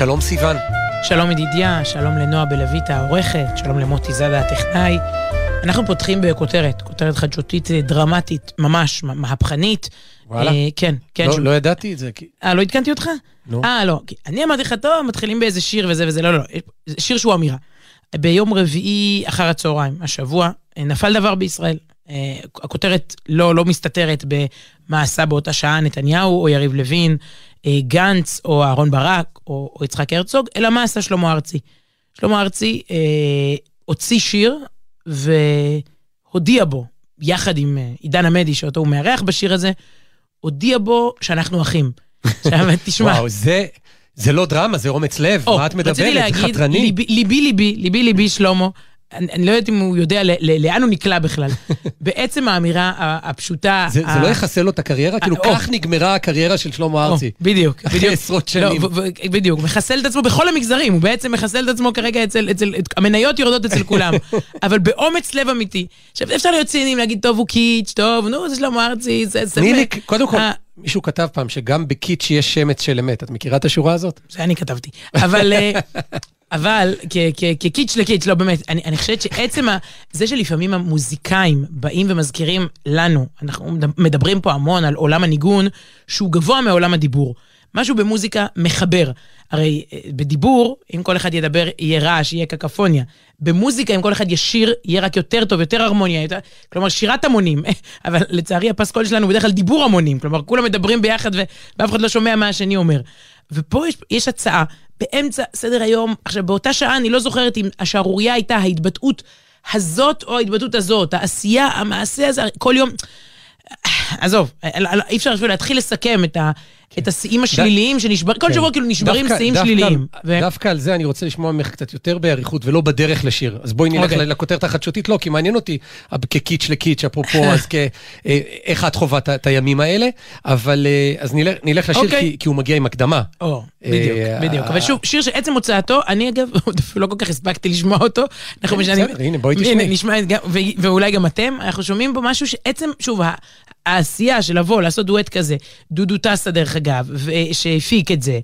שלום סיון. שלום ידידיה, שלום לנועה בלווית העורכת, שלום למוטי זאדה הטכנאי. אנחנו פותחים בכותרת, כותרת חדשותית אה, דרמטית, ממש מהפכנית. וואלה. אה, כן, כן. לא, שהוא- לא ידעתי את זה. כי- אה, לא עדכנתי אותך? נו. אה, לא. אני אמרתי לך, טוב, מתחילים באיזה שיר וזה וזה, לא, לא, לא. שיר שהוא אמירה. ביום רביעי אחר הצהריים, השבוע, אה, נפל דבר בישראל. אה, הכותרת לא, לא מסתתרת במה עשה באותה שעה נתניהו או יריב לוין, אה, גנץ או אהרן ברק או, או יצחק הרצוג, אלא מה עשה שלמה ארצי. שלמה ארצי אה, הוציא שיר והודיע בו, יחד עם אה, עידן עמדי, שאותו הוא מארח בשיר הזה, הודיע בו שאנחנו אחים. עכשיו, תשמע, וואו, זה, זה לא דרמה, זה אומץ לב. או, מה את מדברת? רציתי זה להגיד, חתרני. ליבי, ליבי, ליבי, ליבי, שלמה. אני, אני לא יודעת אם הוא יודע ל, ל, לאן הוא נקלע בכלל. בעצם האמירה הפשוטה... זה, ה- זה לא יחסל לו את הקריירה? כאילו, או. כך נגמרה הקריירה של שלמה או, ארצי. בדיוק, אחרי בדיוק. עשרות לא, שנים. ו- בדיוק, מחסל את עצמו בכל המגזרים, הוא בעצם מחסל את עצמו כרגע אצל, אצל, את- המניות יורדות אצל כולם, אבל באומץ לב אמיתי. עכשיו, אפשר להיות ציניים, להגיד, טוב, הוא קיץ', טוב, נו, זה שלמה ארצי, זה... לי, קודם כל, מישהו כתב פעם שגם בקיץ' יש שמץ של אמת. את מכירה את השורה הזאת? זה אני כתבתי. אבל, אה, אבל כקיץ' לקיץ', לא באמת, אני, אני חושבת שעצם ה... זה שלפעמים המוזיקאים באים ומזכירים לנו, אנחנו מדברים פה המון על עולם הניגון, שהוא גבוה מעולם הדיבור. משהו במוזיקה מחבר. הרי אה, בדיבור, אם כל אחד ידבר, יהיה רעש, יהיה קקפוניה. במוזיקה, אם כל אחד ישיר, יהיה רק יותר טוב, יותר הרמוניה. יותר... כלומר, שירת המונים. אבל לצערי, הפסקול שלנו הוא בדרך כלל דיבור המונים. כלומר, כולם מדברים ביחד ו- ואף אחד לא שומע מה השני אומר. ופה יש, יש הצעה, באמצע סדר היום, עכשיו, באותה שעה אני לא זוכרת אם השערורייה הייתה ההתבטאות הזאת או ההתבטאות הזאת, העשייה, המעשה הזה, כל יום... עזוב, אי אפשר אפילו להתחיל לסכם את, ה, את השיאים השליליים שנשבר, כל כן. שבוע כאילו נשברים שיאים שליליים. דווקא על זה אני רוצה לשמוע ממך קצת יותר באריכות ולא בדרך לשיר. אז בואי נלך אוקיי. לכותרת החדשותית, לא, כי מעניין אותי כקיץ' לקיץ', אפרופו, אז אה, איך את חובה את- הימים האלה, אבל אה, אז נלך- לשיר אוקיי. כי- הוא מגיע עם הקדמה. בדיוק, אה, בדיוק. אה, אבל שוב, שיר שעצם הוצאתו, אני אגב, לא כל כך הספקתי לשמוע אותו. אנחנו כן, משנים... בסדר, הנה, בואי תשמעי. ואולי גם אתם, אנחנו שומעים פה משהו שעצם, שוב, העשייה של לבוא, לעשות דואט כזה, דודו טסה דרך אגב, שהפיק את זה.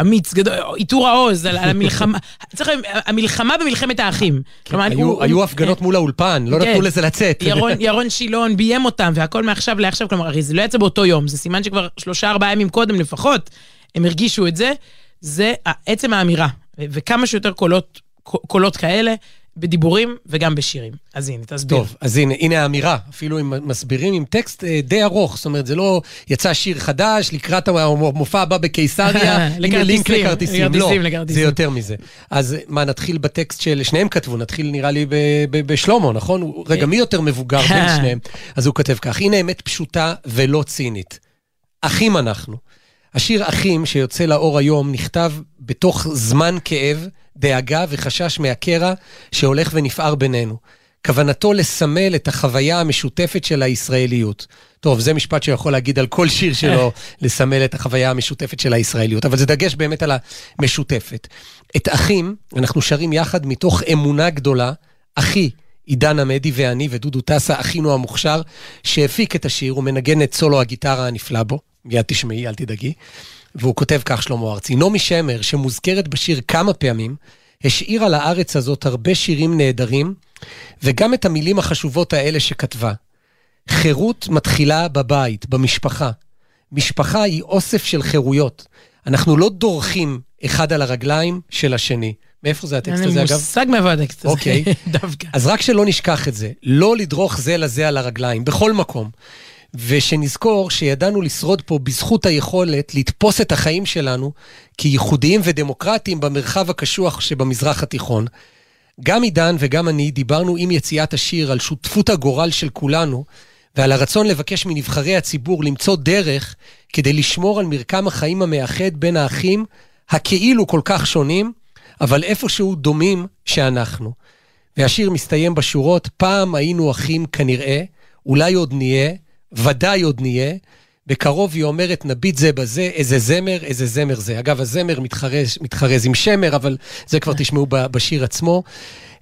אמיץ גדול, עיטור העוז על, על המלחמה, צריך המלחמה במלחמת האחים. כלומר, כן, היו- הוא- היו הוא- הפגנות מול האולפן, לא כן. נתנו לזה לצאת. ירון, ירון שילון ביים אותם, והכל מעכשיו לעכשיו, כלומר, הרי זה לא יצא באותו יום, זה סימן שכבר שלושה, ארבעה ימים קודם לפחות, הם הרגישו את זה, זה עצם האמירה, וכמה שיותר קולות, קולות כאלה, בדיבורים וגם בשירים. אז הנה, תסביר. טוב, אז הנה, הנה האמירה, אפילו אם מסבירים עם טקסט אה, די ארוך, זאת אומרת, זה לא יצא שיר חדש לקראת המופע הבא בקיסריה, הנה לינק לכרטיסים, לא. זה יותר מזה. אז מה, נתחיל בטקסט של, שניהם כתבו, נתחיל נראה לי ב- ב- בשלמה, נכון? רגע, מי יותר מבוגר בין שניהם? אז הוא כותב כך, הנה אמת פשוטה ולא צינית. אחים אנחנו. השיר אחים שיוצא לאור היום נכתב בתוך זמן כאב, דאגה וחשש מהקרע שהולך ונפער בינינו. כוונתו לסמל את החוויה המשותפת של הישראליות. טוב, זה משפט שיכול להגיד על כל שיר שלו, לסמל את החוויה המשותפת של הישראליות, אבל זה דגש באמת על המשותפת. את אחים אנחנו שרים יחד מתוך אמונה גדולה, אחי, עידן עמדי ואני ודודו טסה, אחינו המוכשר, שהפיק את השיר ומנגן את סולו הגיטרה הנפלא בו. מיד תשמעי, אל תדאגי. והוא כותב כך, שלמה ארצי, נעמי שמר, שמוזכרת בשיר כמה פעמים, השאירה לארץ הזאת הרבה שירים נהדרים, וגם את המילים החשובות האלה שכתבה. חירות מתחילה בבית, במשפחה. משפחה היא אוסף של חירויות. אנחנו לא דורכים אחד על הרגליים של השני. מאיפה זה הטקסט אין הזה, לי אגב? מושג מאיפה הטקסט הזה, אוקיי. דווקא. אז רק שלא נשכח את זה, לא לדרוך זה לזה על הרגליים, בכל מקום. ושנזכור שידענו לשרוד פה בזכות היכולת לתפוס את החיים שלנו כייחודיים ודמוקרטיים במרחב הקשוח שבמזרח התיכון. גם עידן וגם אני דיברנו עם יציאת השיר על שותפות הגורל של כולנו, ועל הרצון לבקש מנבחרי הציבור למצוא דרך כדי לשמור על מרקם החיים המאחד בין האחים, הכאילו כל כך שונים, אבל איפשהו דומים שאנחנו. והשיר מסתיים בשורות, פעם היינו אחים כנראה, אולי עוד נהיה, ודאי עוד נהיה. בקרוב היא אומרת, נביט זה בזה, איזה זמר, איזה זמר זה. אגב, הזמר מתחרז, מתחרז עם שמר, אבל זה כבר תשמעו בשיר עצמו.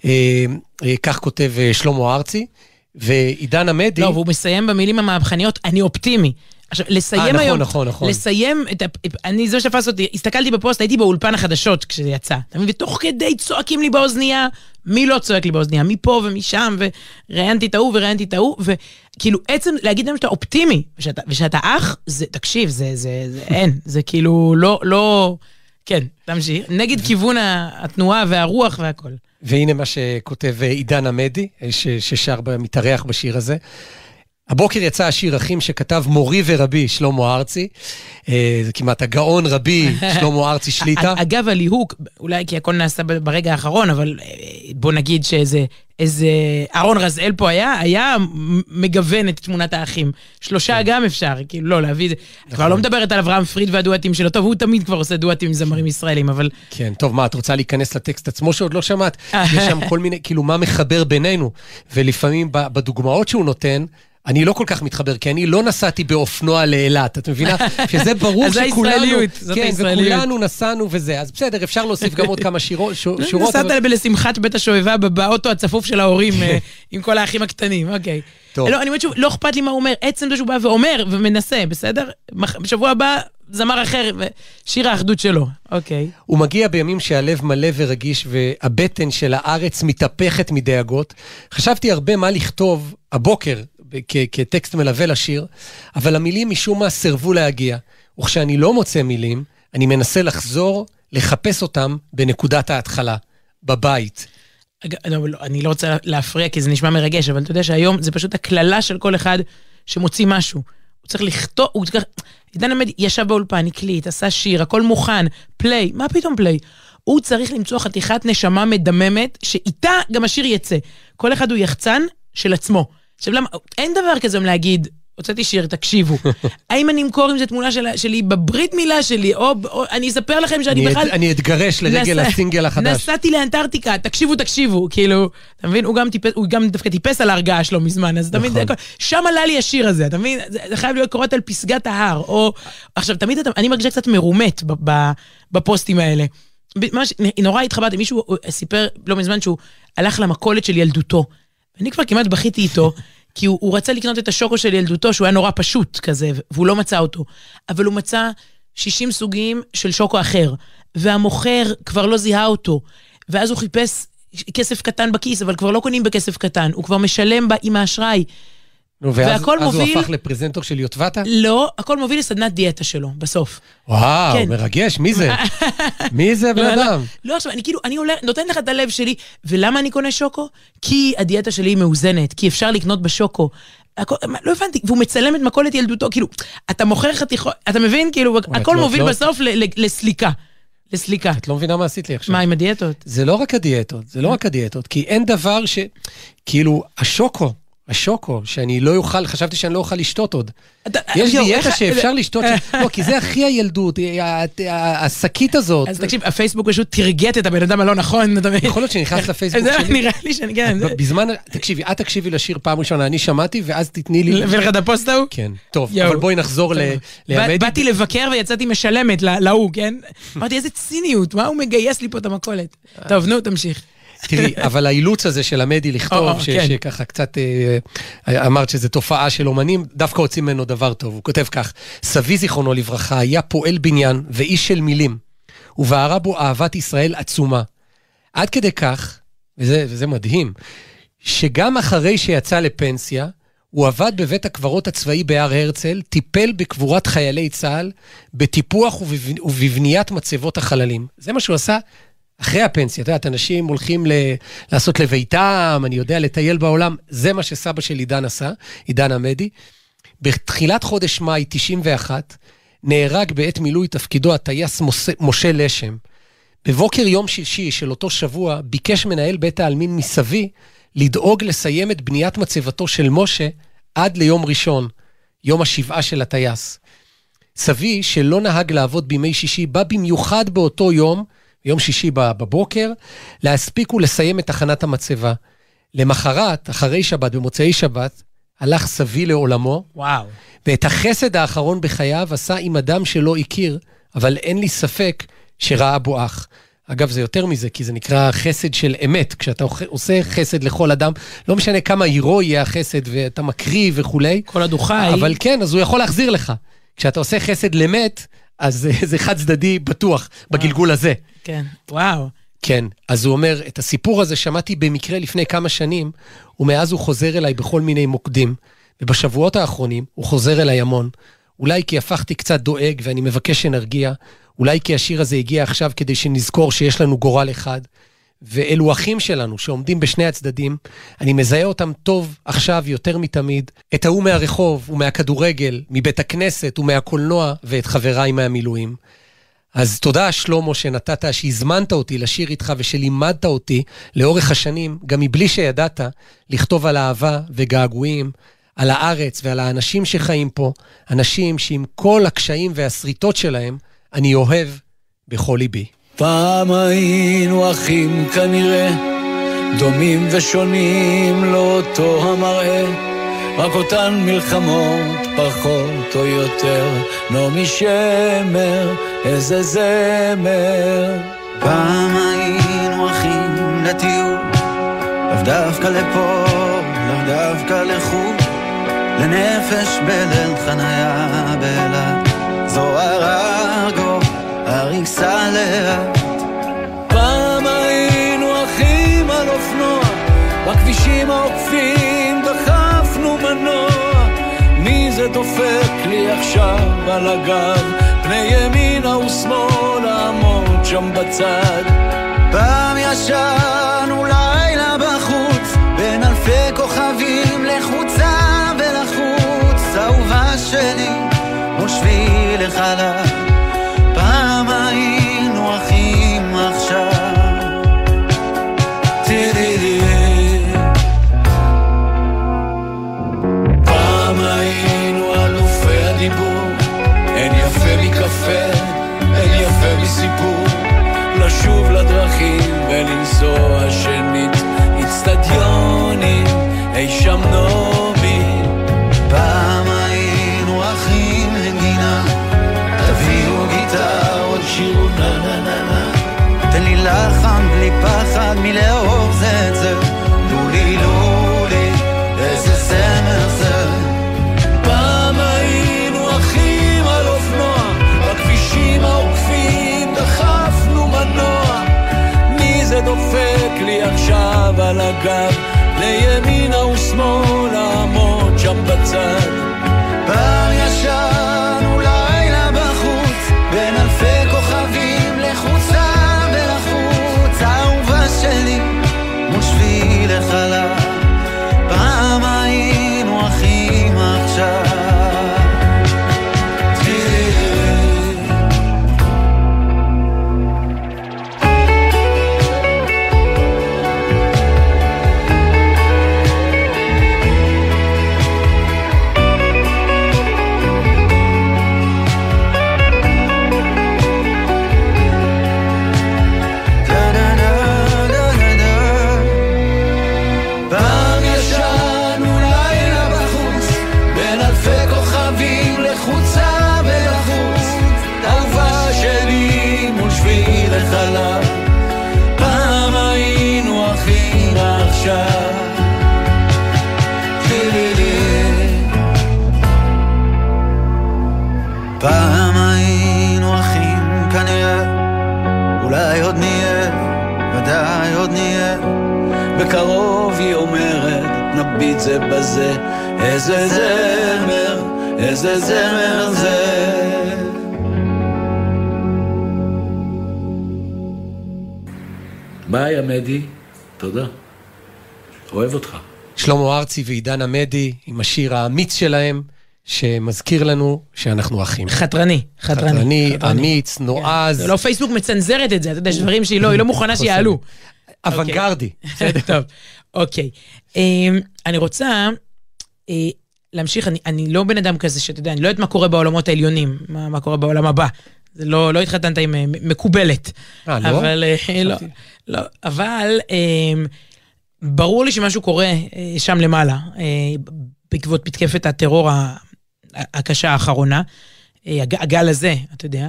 אה, אה, כך כותב אה, שלמה ארצי. ועידן עמדי... לא, והוא מסיים במילים המהפכניות, אני אופטימי. עכשיו, לסיים אה, נכון, היום, נכון, נכון. לסיים את ה... אני, זה שתפס אותי, הסתכלתי בפוסט, הייתי באולפן החדשות כשזה יצא. אתה מבין? ותוך כדי צועקים לי באוזנייה, מי לא צועק לי באוזנייה? מפה ומשם, וראיינתי את ההוא וראיינתי את ההוא, וכאילו, עצם להגיד להם שאתה אופטימי, ושאתה, ושאתה אח, זה, תקשיב, זה, זה, זה, אין, זה כאילו, לא, לא... כן, תמשיך. נגד כיוון התנועה והרוח והכל. והנה מה שכותב עידן עמדי, ש- ששר, מתארח בשיר הזה. הבוקר יצא השיר אחים שכתב מורי ורבי שלמה ארצי. אה, זה כמעט הגאון רבי שלמה ארצי שליטה. אגב, הליהוק, אולי כי הכל נעשה ברגע האחרון, אבל אה, בוא נגיד שאיזה איזה אהרון רזאל פה היה, היה מגוון את תמונת האחים. שלושה כן. גם אפשר, כאילו, לא, להביא את זה. נכון. כבר לא מדברת על אברהם פריד והדואטים שלו. טוב, הוא תמיד כבר עושה דואטים עם זמרים ישראלים, אבל... כן, טוב, מה, את רוצה להיכנס לטקסט עצמו שעוד לא שמעת? יש שם כל מיני, כאילו, מה מחבר בינינו. ולפעמים בדוגמאות שהוא נותן, אני לא כל כך מתחבר, כי אני לא נסעתי באופנוע לאילת, את מבינה? שזה ברור שכולנו... אז הישראליות, זאת כן, וכולנו נסענו וזה. אז בסדר, אפשר להוסיף גם עוד כמה שירות. שורות. נסעת לשמחת בית השואבה באוטו הצפוף של ההורים, אה, עם כל האחים הקטנים, אוקיי. טוב. לא, אני אומרת שוב, לא אכפת לי מה הוא אומר, עצם זה שהוא בא ואומר ומנסה, בסדר? בשבוע הבא, זמר אחר, שיר האחדות שלו, אוקיי. הוא מגיע בימים שהלב מלא ורגיש והבטן של הארץ מתהפכת מדאגות. חשבתי הרבה מה לכתוב הבוקר כטקסט מלווה לשיר, אבל המילים משום מה סירבו להגיע. וכשאני לא מוצא מילים, אני מנסה לחזור, לחפש אותם בנקודת ההתחלה, בבית. אני לא רוצה להפריע כי זה נשמע מרגש, אבל אתה יודע שהיום זה פשוט הקללה של כל אחד שמוציא משהו. הוא צריך לכתוב, הוא צריך... עידן עמד ישב באולפן, הקליט, עשה שיר, הכל מוכן, פליי, מה פתאום פליי? הוא צריך למצוא חתיכת נשמה מדממת, שאיתה גם השיר יצא. כל אחד הוא יחצן של עצמו. עכשיו למה, אין דבר כזה להגיד, הוצאתי שיר, תקשיבו. האם אני אמכור עם זה תמונה של, שלי בברית מילה שלי, או, או אני אספר לכם שאני אני בכלל... אני אתגרש לרגל נס... הסינגל החדש. נסעתי לאנטארקטיקה, תקשיבו, תקשיבו, כאילו, אתה מבין? הוא גם, טיפס, הוא גם דווקא טיפס על ההרגעה שלו מזמן, אז אתה מבין? נכון. שם עלה לי השיר הזה, אתה מבין? זה, זה חייב להיות קורת על פסגת ההר, או... עכשיו, תמיד אתה, אני מרגישה קצת מרומט בפוסטים האלה. ממש, נורא התחברתי, מישהו סיפר לא מזמן שהוא הלך למכולת של ילדותו. אני כבר כמעט בכיתי איתו, כי הוא, הוא רצה לקנות את השוקו של ילדותו, שהוא היה נורא פשוט כזה, והוא לא מצא אותו. אבל הוא מצא 60 סוגים של שוקו אחר, והמוכר כבר לא זיהה אותו. ואז הוא חיפש כסף קטן בכיס, אבל כבר לא קונים בכסף קטן, הוא כבר משלם עם האשראי. נו, ואז אז מוביל... הוא הפך לפרזנטור של יוטבתה? לא, הכל מוביל לסדנת דיאטה שלו, בסוף. וואו, כן. מרגש, מי זה? מי זה הבן לא, לא. אדם? לא, עכשיו, אני כאילו, אני עולה, נותן לך את הלב שלי, ולמה אני קונה שוקו? כי הדיאטה שלי היא מאוזנת, כי אפשר לקנות בשוקו. הכל, לא הבנתי, והוא מצלם את מכולת ילדותו, כאילו, אתה מוכר חתיכות, אתה מבין? כאילו, הכל לא, מוביל לא... בסוף ל, ל, לסליקה. לסליקה. את לא מבינה מה עשית לי עכשיו. מה, עם הדיאטות? זה לא רק הדיאטות, זה לא רק הדיאטות, כי אין דבר ש... כאילו, השוקו, השוקו, שאני לא אוכל, חשבתי שאני לא אוכל לשתות עוד. יש דיאטה שאפשר לשתות, לא, כי זה הכי הילדות, השקית הזאת. אז תקשיב, הפייסבוק פשוט תרגט את הבן אדם הלא נכון, אתה מבין? יכול להיות שנכנס לפייסבוק שלי. זה נראה לי שאני, כן. בזמן, תקשיבי, את תקשיבי לשיר פעם ראשונה, אני שמעתי, ואז תתני לי... ולך את הפוסט ההוא? כן. טוב, אבל בואי נחזור לעמדי. באתי לבקר ויצאתי משלמת להוא, כן? אמרתי, איזה ציניות, מה הוא מגייס לי פה את המכולת? טוב, נו, תמשיך. תראי, אבל האילוץ הזה של עמדי לכתוב, כן. שככה קצת אה, אמרת שזו תופעה של אומנים, דווקא הוציא ממנו דבר טוב. הוא כותב כך, סבי זיכרונו לברכה היה פועל בניין ואיש של מילים, ובערה בו אהבת ישראל עצומה. עד כדי כך, וזה, וזה מדהים, שגם אחרי שיצא לפנסיה, הוא עבד בבית הקברות הצבאי בהר הרצל, טיפל בקבורת חיילי צה"ל, בטיפוח ובבניית מצבות החללים. זה מה שהוא עשה אחרי הפנסיה, את יודעת, אנשים הולכים ל... לעשות לביתם, אני יודע, לטייל בעולם, זה מה שסבא של עידן עשה, עידן עמדי. בתחילת חודש מאי 91, נהרג בעת מילוי תפקידו הטייס משה לשם. בבוקר יום שישי של אותו שבוע ביקש מנהל בית העלמין מסבי לדאוג לסיים את בניית מצבתו של משה עד ליום ראשון, יום השבעה של הטייס. סבי, שלא נהג לעבוד בימי שישי, בא במיוחד באותו יום יום שישי בבוקר, להספיק ולסיים את הכנת המצבה. למחרת, אחרי שבת, במוצאי שבת, הלך סבי לעולמו. וואו. ואת החסד האחרון בחייו עשה עם אדם שלא הכיר, אבל אין לי ספק שראה בו אח. אגב, זה יותר מזה, כי זה נקרא חסד של אמת. כשאתה עושה חסד לכל אדם, לא משנה כמה הירואי יהיה החסד ואתה מקריב וכולי. כל הדוחי. אבל כן, אז הוא יכול להחזיר לך. כשאתה עושה חסד למת, אז זה חד צדדי בטוח בגלגול הזה. כן, וואו. כן, אז הוא אומר, את הסיפור הזה שמעתי במקרה לפני כמה שנים, ומאז הוא חוזר אליי בכל מיני מוקדים, ובשבועות האחרונים הוא חוזר אליי המון. אולי כי הפכתי קצת דואג ואני מבקש שנרגיע, אולי כי השיר הזה הגיע עכשיו כדי שנזכור שיש לנו גורל אחד, ואלו אחים שלנו שעומדים בשני הצדדים, אני מזהה אותם טוב עכשיו יותר מתמיד, את ההוא מהרחוב ומהכדורגל, מבית הכנסת ומהקולנוע, ואת חבריי מהמילואים. אז תודה, שלמה, שנתת, שהזמנת אותי לשיר איתך ושלימדת אותי לאורך השנים, גם מבלי שידעת, לכתוב על אהבה וגעגועים, על הארץ ועל האנשים שחיים פה, אנשים שעם כל הקשיים והשריטות שלהם, אני אוהב בכל ליבי. פעם היינו אחים כנראה, דומים ושונים לאותו המראה, רק אותן מלחמות פחות או יותר, נעמי שמר, איזה זמר. פעם היינו אחים לטיול, לאו דווקא לפה, לאו דווקא לחו"ל, לנפש בליל חניה ארגוב, הריסה לאט. פעם היינו אחים על אופנוע, בכבישים העוקפים דחפנו מנוע. מי זה דופק לי עכשיו על הגב? פני ימינה ושמאלה עמוד שם בצד. פעם ישנו לילה בחוץ, בין אלפי כוכבים לחוצה ולחוץ, אהובה שלי, מול שביל החלל. עוד נהיה. בקרוב היא אומרת, נביט זה בזה, איזה זמר, איזה זמר זה. ביי, עמדי, תודה. אוהב אותך. שלמה ארצי ועידן עמדי עם השיר האמיץ שלהם, שמזכיר לנו שאנחנו אחים. חתרני, חתרני. חתרני. אמיץ, נועז. לא, פייסבוק מצנזרת את זה, אתה יודע, יש דברים שהיא לא, לא מוכנה שיעלו. אוונגרדי. טוב, אוקיי. אמ, אני רוצה אה, להמשיך, אני, לא בן אדם כזה שאתה יודע, אני לא יודעת מה קורה בעולמות העליונים, מה, קורה בעולם הבא. זה לא, לא התחתנת עם אה, מקובלת. אה, לא? אבל, אה, לא. לא, אבל אמ, ברור לי שמשהו קורה שם למעלה, בעקבות מתקפת הטרור הקשה האחרונה, הג- הגל הזה, אתה יודע.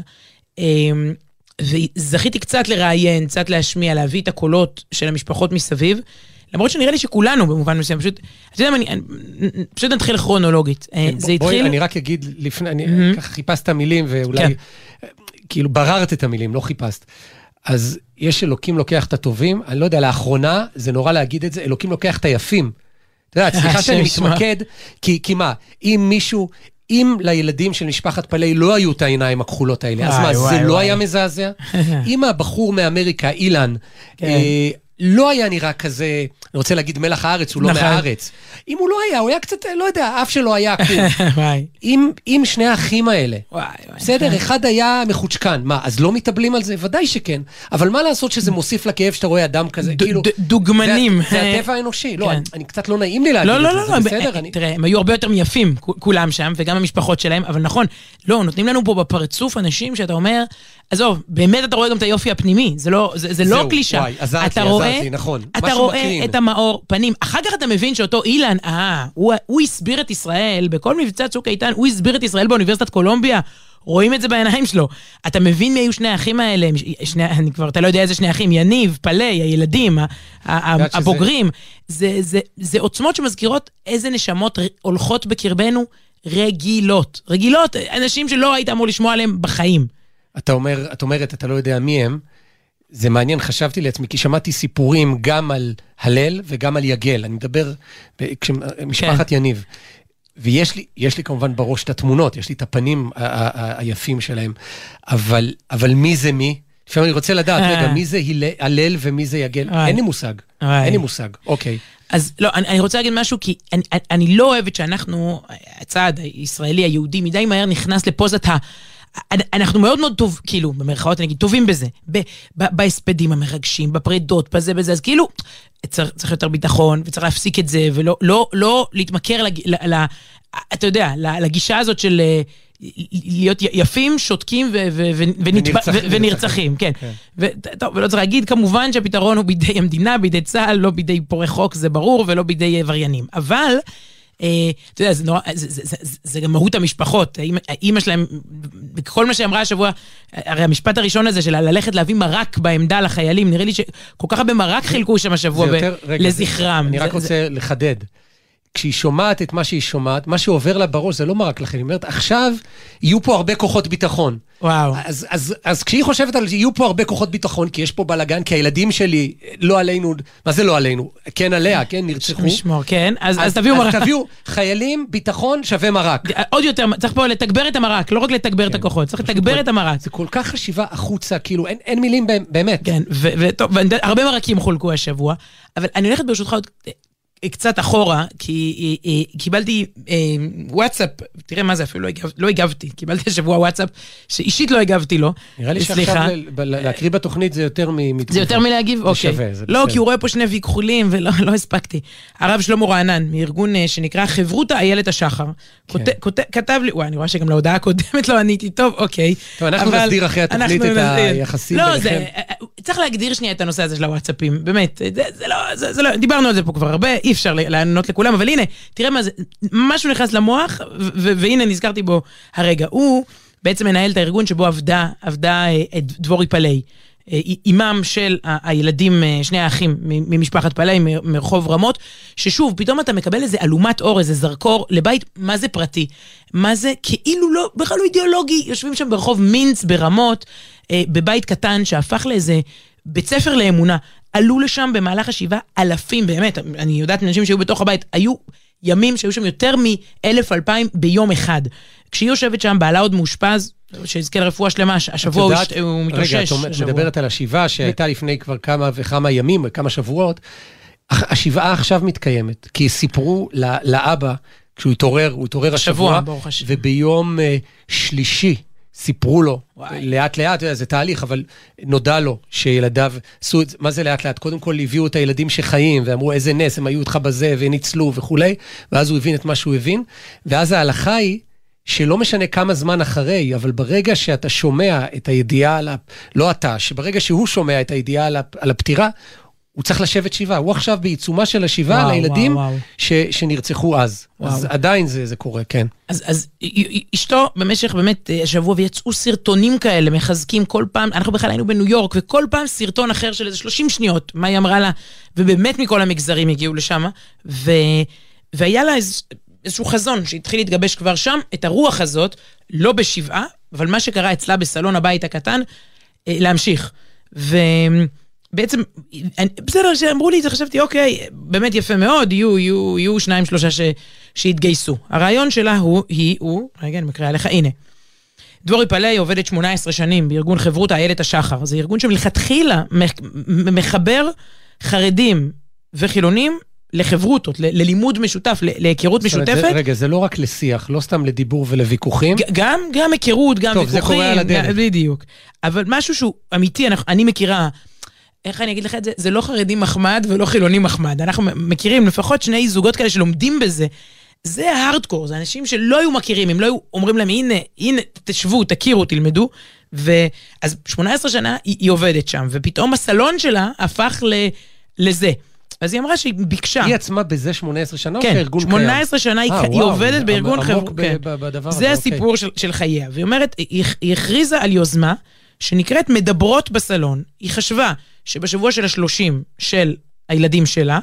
וזכיתי קצת לראיין, קצת להשמיע, להביא את הקולות של המשפחות מסביב. למרות שנראה לי שכולנו במובן מסוים, פשוט, אתה יודע מה, אני, אני- פשוט נתחיל כרונולוגית. אה, כן, זה בוא- בואי, התחיל... אני רק אגיד לפני, אני מהמם. ככה חיפשת מילים ואולי, כן. כאילו בררת את המילים, לא חיפשת. אז יש אלוקים לוקח את הטובים, אני לא יודע, לאחרונה, זה נורא להגיד את זה, אלוקים לוקח את היפים. אתה יודע, סליחה שאני. מתמקד, כי, כי מה, אם מישהו, אם לילדים של משפחת פלאי לא היו את העיניים הכחולות האלה, אז וואי, מה, זה וואי, לא. היה מזעזע? אם הבחור מאמריקה, אילן, כן. אה, לא היה נראה כזה, אני רוצה להגיד מלח הארץ, הוא לא נכון. מהארץ. אם הוא לא היה, הוא היה קצת, לא יודע, האף שלו היה עקום. אם, אם שני האחים האלה, וואי, וואי. בסדר, אחד היה מחוצ'קן, מה, אז לא מתאבלים על זה? ודאי שכן. אבל מה לעשות שזה מוסיף לכאב שאתה רואה אדם כזה, ד- כאילו... ד- דוגמנים. זה, זה הטבע האנושי. לא, כן. אני, אני קצת לא נעים לי להגיד לא, את לא, זה, לא, זה לא, בסדר, הם- אני... תראה, הם היו הרבה יותר מיפים, כולם שם, וגם המשפחות שלהם, אבל נכון, לא, נותנים לנו פה בפרצוף אנשים שאתה אומר, עזוב, באמת אתה רואה גם את היופי הפנימי, זה לא, זה, זה לא זהו, קלישה. וואי, עזרת אתה לי, רואה, נכון. אתה רואה מקרין. את המאור פנים, אחר כך אתה מבין שאותו אילן, אה, הוא, הוא הסביר את ישראל, בכל מבצע צוק איתן, הוא הסביר את ישראל באוניברסיטת קולומביה. רואים את זה בעיניים שלו. אתה מבין מי היו שני האחים האלה, שני, אני כבר, אתה לא יודע איזה שני אחים, יניב, פלאי, הילדים, ה- ה- יודעת שזה- הבוגרים. זה, זה, זה עוצמות שמזכירות איזה נשמות הולכות בקרבנו רגילות. רגילות, אנשים שלא היית אמור לשמוע עליהם בחיים. אתה אומר, את אומרת, אתה לא יודע מי הם. זה מעניין, חשבתי לעצמי, כי שמעתי סיפורים גם על הלל וגם על יגל. אני מדבר, משפחת יניב. ויש לי, יש לי כמובן בראש את התמונות, יש לי את הפנים היפים שלהם. אבל, אבל מי זה מי? לפעמים אני רוצה לדעת, אה. רגע, מי זה הלל- ומי זה יגל? וואי. אין לי מושג. וואי. אין לי מושג. אוקיי. אז לא, אני, אני רוצה להגיד משהו, כי אני, אני- אני לא אוהבת שאנחנו, הצד הישראלי, היהודי, מדי מהר נכנס לפוזת ה... אנחנו מאוד מאוד טוב, כאילו, במרכאות אני אגיד, טובים בזה. ב, ב, בהספדים המרגשים, בפרידות, בזה בזה, אז כאילו, צריך, צריך יותר ביטחון, וצריך להפסיק את זה, ולא לא, לא להתמכר, לג, ל, ל, אתה יודע, לגישה הזאת של אה, להיות יפים, שותקים ו, ו, ו, ונרצחים. ו, ונרצחים, כן. כן. ו- טוב, ולא צריך להגיד, כמובן שהפתרון הוא בידי המדינה, בידי צה"ל, לא בידי פורעי חוק, זה ברור, ולא בידי עבריינים. אבל, אה, אתה יודע, זה נורא, זה, זה, זה, זה, גם מהות המשפחות. האימא שלהם, כל מה שאמרה השבוע, הרי המשפט הראשון הזה של ללכת להביא מרק בעמדה לחיילים, נראה לי שכל כך הרבה מרק חילקו שם השבוע ב- יותר- רגע, לזכרם. אני רק רוצה לחדד. כשהיא שומעת את מה שהיא שומעת, מה שעובר לה בראש זה לא מרק לכם, היא אומרת, עכשיו יהיו פה הרבה כוחות ביטחון. וואו. אז, אז, אז כשהיא חושבת על זה, יהיו פה הרבה כוחות ביטחון, כי יש פה בלאגן, כי הילדים שלי, לא עלינו, מה זה לא עלינו? כן עליה, כן, נרצחו. משמור, כן. אז, אז, תביאו אז מרק. תביאו חיילים, ביטחון שווה מרק. עוד יותר, צריך פה לתגבר את המרק, לא רק לתגבר את הכוחות, צריך לתגבר את המרק. זה כל כך חשיבה החוצה, כאילו, אין, אין מילים באמת-. כן, וטוב, הרבה מרקים חולקו השבוע, אבל אני הולכת ברשותך עוד קצת אחורה, כי אה, אה, קיבלתי אה, וואטסאפ, תראה מה זה, אפילו לא לא הגבתי, קיבלתי השבוע וואטסאפ, שאישית לא הגבתי לו. נראה לי. שעכשיו להקריא בתוכנית זה יותר מ... זה יותר מלהגיב? אוקיי. לא. כי הוא רואה פה שני ויכחולים ולא לא הספקתי. הרב שלמה רענן, מארגון שנקרא חברותא איילת השחר, כן. כתב לי, וואי, אני רואה שגם להודעה הקודמת לא עניתי טוב, אוקיי. טוב, אנחנו נסדיר אחרי התוכנית את. היחסים לא, ביניכם. צריך להגדיר שנייה את הנושא הזה של הוואטסאפים, באמת. זה, זה לא, זה, זה לא, דיברנו על זה פה כבר הרבה, אי אפשר לענות לכולם, אבל הנה, תראה מה זה, משהו נכנס למוח, והנה נזכרתי בו הרגע. הוא בעצם מנהל את הארגון שבו עבדה, עבדה אה, דבורי פלאי. אה, אימם של הילדים, אה, שני האחים ממשפחת פלאי מרחוב רמות, ששוב, פתאום אתה מקבל איזה אלומת אור, איזה זרקור לבית, מה זה פרטי? מה זה כאילו לא, בכלל לא אידיאולוגי, יושבים שם ברחוב מינץ ברמות, בבית קטן שהפך לאיזה בית ספר לאמונה. עלו לשם במהלך השבעה אלפים, באמת, אני יודעת מאנשים שהיו בתוך הבית, היו ימים שהיו שם יותר מאלף אלפיים ביום אחד. כשהיא יושבת שם, בעלה עוד מאושפז, שיזכה לרפואה שלמה, הש- השבוע הוא, יודעת- הש- הוא מתאושש. רגע, את השבוע. מדברת על השבעה שהייתה לפני כבר כמה וכמה ימים, כמה שבועות. השבעה עכשיו מתקיימת, כי סיפרו לאבא, כשהוא התעורר, הוא התעורר השבוע, השבוע. וביום אה, שלישי סיפרו לו. לאט לאט, זה תהליך, אבל נודע לו שילדיו עשו את זה, מה זה לאט לאט? קודם כל הביאו את הילדים שחיים, ואמרו איזה נס, הם היו איתך בזה, וניצלו וכולי, ואז הוא הבין את מה שהוא הבין, ואז ההלכה היא... שלא משנה כמה זמן אחרי, אבל ברגע שאתה שומע את הידיעה על ה... לא אתה, שברגע שהוא שומע את הידיעה. על הפטירה, הוא צריך לשבת שבעה. הוא עכשיו בעיצומה של השבעה וואו, לילדים וואו, וואו. ש, שנרצחו אז. וואו. אז עדיין זה, זה קורה, כן. אז, אז אשתו במשך באמת אה, השבוע, ויצאו סרטונים כאלה, מחזקים כל פעם, אנחנו בכלל היינו בניו יורק, וכל פעם סרטון אחר של איזה 30 שניות, מה היא אמרה לה, ובאמת מכל המגזרים הגיעו לשם, ו, והיה לה איז, איזשהו חזון שהתחיל להתגבש כבר שם, את הרוח הזאת, לא בשבעה, אבל מה שקרה אצלה בסלון הבית הקטן, אה, להמשיך. ובעצם, אני- בסדר, כשאמרו לי את זה, חשבתי, אוקיי, באמת יפה מאוד, יהיו, יהיו, יהיו שניים, שלושה ש, שיתגייסו. הרעיון שלה הוא, היא, הוא, רגע, אני מקריאה לך, הנה. דבורי פלאי עובדת 18 שנים בארגון חברותא איילת השחר. זה ארגון שמלכתחילה מחבר חרדים וחילונים לחברותות, ל- ללימוד משותף, ל- להיכרות משותפת. זה, רגע, זה לא רק לשיח, לא סתם לדיבור ולוויכוחים. גם, גם היכרות, גם טוב, זה ויכוחים. קורה על הדרך. בדיוק. אבל משהו שהוא אמיתי, אנחנו, אני מכירה, איך אני אגיד לך את זה? זה לא חרדי מחמד ולא חילוני מחמד. אנחנו מכירים לפחות שני זוגות כאלה שלומדים בזה. זה ההארדקור, זה אנשים שלא היו מכירים, הם לא היו אומרים להם, הנה, הנה, תשבו, תכירו, תלמדו. ואז 18 שנה היא, היא עובדת שם, ופתאום הסלון שלה הפך ל, לזה. אז היא אמרה שהיא ביקשה. היא עצמה בזה 18 שנה, או כן, שהארגון קיים? 18 שנה היא, אה, היא וואו, עובדת בארגון עמוק חברות. ב- כן. בדבר הזה, זה אוקיי. הסיפור של, של חייה. והיא אומרת, היא, היא הכריזה על יוזמה שנקראת מדברות בסלון. היא חשבה שבשבוע של השלושים של הילדים שלה,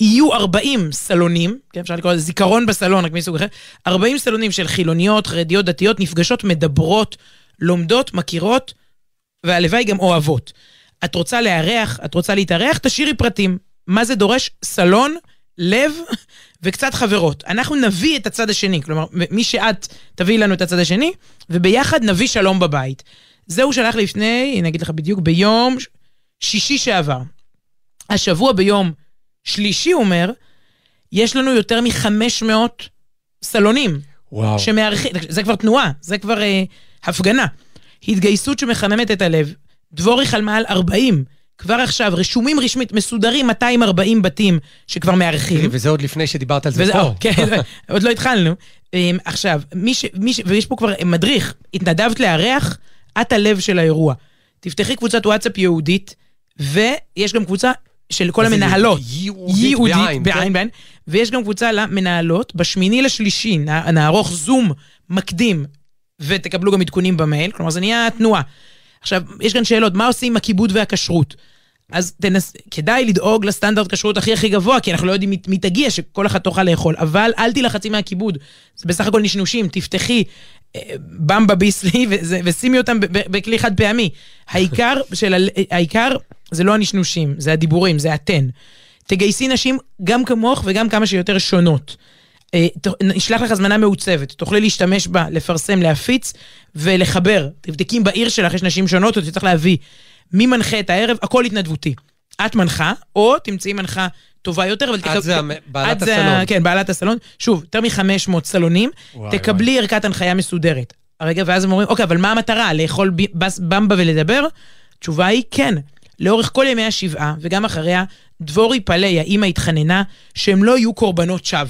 יהיו 40 סלונים, כן, אפשר לקרוא לזה זיכרון בסלון, רק מסוג אחר, 40 סלונים של חילוניות, חרדיות, דתיות, נפגשות, מדברות, לומדות, מכירות, והלוואי גם אוהבות. את רוצה לארח, את רוצה להתארח, תשאירי פרטים. מה זה דורש? סלון, לב וקצת חברות. אנחנו נביא את הצד השני, כלומר, מי שאת תביאי לנו את הצד השני, וביחד נביא שלום בבית. זה הוא שלח לי לפני, אני אגיד לך בדיוק, ביום שישי שעבר. השבוע ביום שלישי, הוא אומר, יש לנו יותר מ-500 סלונים. וואו. שמארחים, זה כבר תנועה, זה כבר אה, הפגנה. התגייסות שמחממת את הלב. דבורי חלמה על 40. כבר עכשיו, רשומים רשמית, מסודרים 240 בתים שכבר מארחים. וזה עוד לפני שדיברת על זה וזה, פה. או, כן, עוד לא התחלנו. אמ, עכשיו, מי ש, מי ש, ויש פה כבר מדריך, התנדבת לארח, את הלב של האירוע. תפתחי קבוצת וואטסאפ יהודית, ויש גם קבוצה של כל המנהלות. יהודית בעין, בעין, כן? בעין. ויש גם קבוצה למנהלות, בשמיני לשלישי נע- נערוך זום מקדים, ותקבלו גם עדכונים במייל, כלומר זה נהיה תנועה. עכשיו, יש כאן שאלות, מה עושים עם הכיבוד והכשרות? אז תנס... כדאי לדאוג לסטנדרט כשרות הכי הכי גבוה, כי אנחנו לא יודעים מי, מי תגיע, שכל אחד תוכל לאכול. אבל אל תילחצי מהכיבוד. זה בסך הכל נשנושים, תפתחי במבה ביסלי ושימי אותם בכלי חד פעמי. העיקר, של, העיקר זה לא הנשנושים, זה הדיבורים, זה אתן. תגייסי נשים גם כמוך וגם כמה שיותר שונות. אה, נשלח לך הזמנה מעוצבת, תוכלי להשתמש בה, לפרסם, להפיץ ולחבר. תבדקי אם בעיר שלך יש נשים שונות, או שצריך להביא מי מנחה את הערב, הכל התנדבותי. את מנחה, או תמצאי מנחה טובה יותר, אבל את זה בעלת את זה הסלון. כן, בעלת הסלון. שוב, יותר מ-500 סלונים, וואי, תקבלי ערכת הנחיה מסודרת. הרגע, ואז הם אומרים, אוקיי, אבל מה המטרה? לאכול ב- בס- במבה ולדבר? התשובה היא כן. לאורך כל ימי השבעה, וגם אחריה, דבורי פלאי, האימא התחננה שהם לא יהיו קורבנות שווא.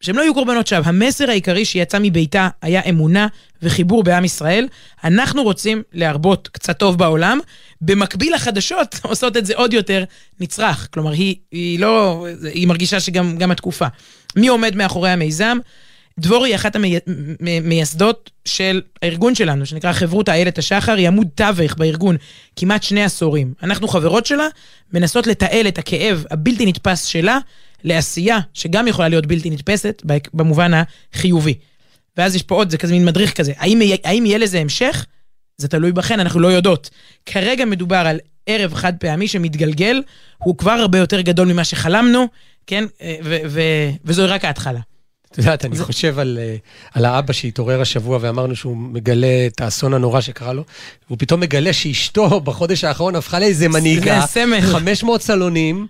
שהם לא יהיו קורבנות שווא. המסר העיקרי שיצא מביתה היה אמונה וחיבור בעם ישראל. אנחנו רוצים להרבות קצת טוב בעולם. במקביל החדשות עושות את זה עוד יותר נצרך. כלומר, היא, היא לא... היא מרגישה שגם גם התקופה. מי עומד מאחורי המיזם? דבורי היא אחת המייסדות של הארגון שלנו, שנקרא חברותא איילת השחר, היא עמוד תווך בארגון כמעט שני עשורים. אנחנו חברות שלה, מנסות לתעל את הכאב הבלתי נתפס שלה לעשייה שגם יכולה להיות בלתי נתפסת במובן החיובי. ואז יש פה עוד, זה כזה מין מדריך כזה. האם, האם יהיה לזה המשך? זה תלוי בכן, אנחנו לא יודעות. כרגע מדובר על ערב חד פעמי שמתגלגל, הוא כבר הרבה יותר גדול ממה שחלמנו, כן? ו- ו- וזוהי רק ההתחלה. את יודעת, אני חושב על, אה, על האבא שהתעורר השבוע ואמרנו שהוא מגלה את האסון הנורא שקרה לו, והוא פתאום מגלה שאשתו בחודש האחרון הפכה לאיזה מנהיגה, זה סמל. 500 סלונים,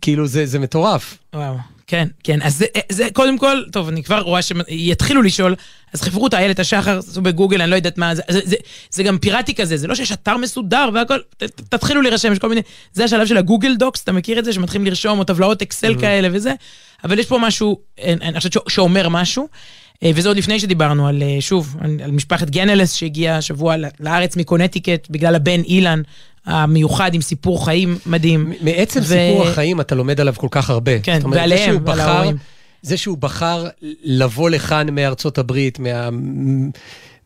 כאילו זה, זה מטורף. וואו. כן, כן, אז זה, זה קודם כל, טוב, אני כבר רואה שיתחילו לשאול, אז חברותא איילת השחר, עשו בגוגל, אני לא יודעת מה, זה, זה, זה, זה גם פיראטי כזה, זה לא שיש אתר מסודר והכל, ת, תתחילו להירשם, יש כל מיני, זה השלב של הגוגל דוקס, אתה מכיר את זה, שמתחילים לרשום, או טבלאות אקסל כאלה וזה, אבל יש פה משהו, אני אני חושבת שאומר משהו. אה, וזה עוד לפני שדיברנו על, אה, שוב, על, על משפחת גנלס שהגיעה השבוע לארץ מקונטיקט בגלל הבן אילן המיוחד עם סיפור חיים מדהים. מעצם ו... סיפור החיים אתה לומד עליו כל כך הרבה. כן, אומרת, ועליהם ועל ההורים. זה שהוא בחר לבוא לכאן מארצות הברית, מה...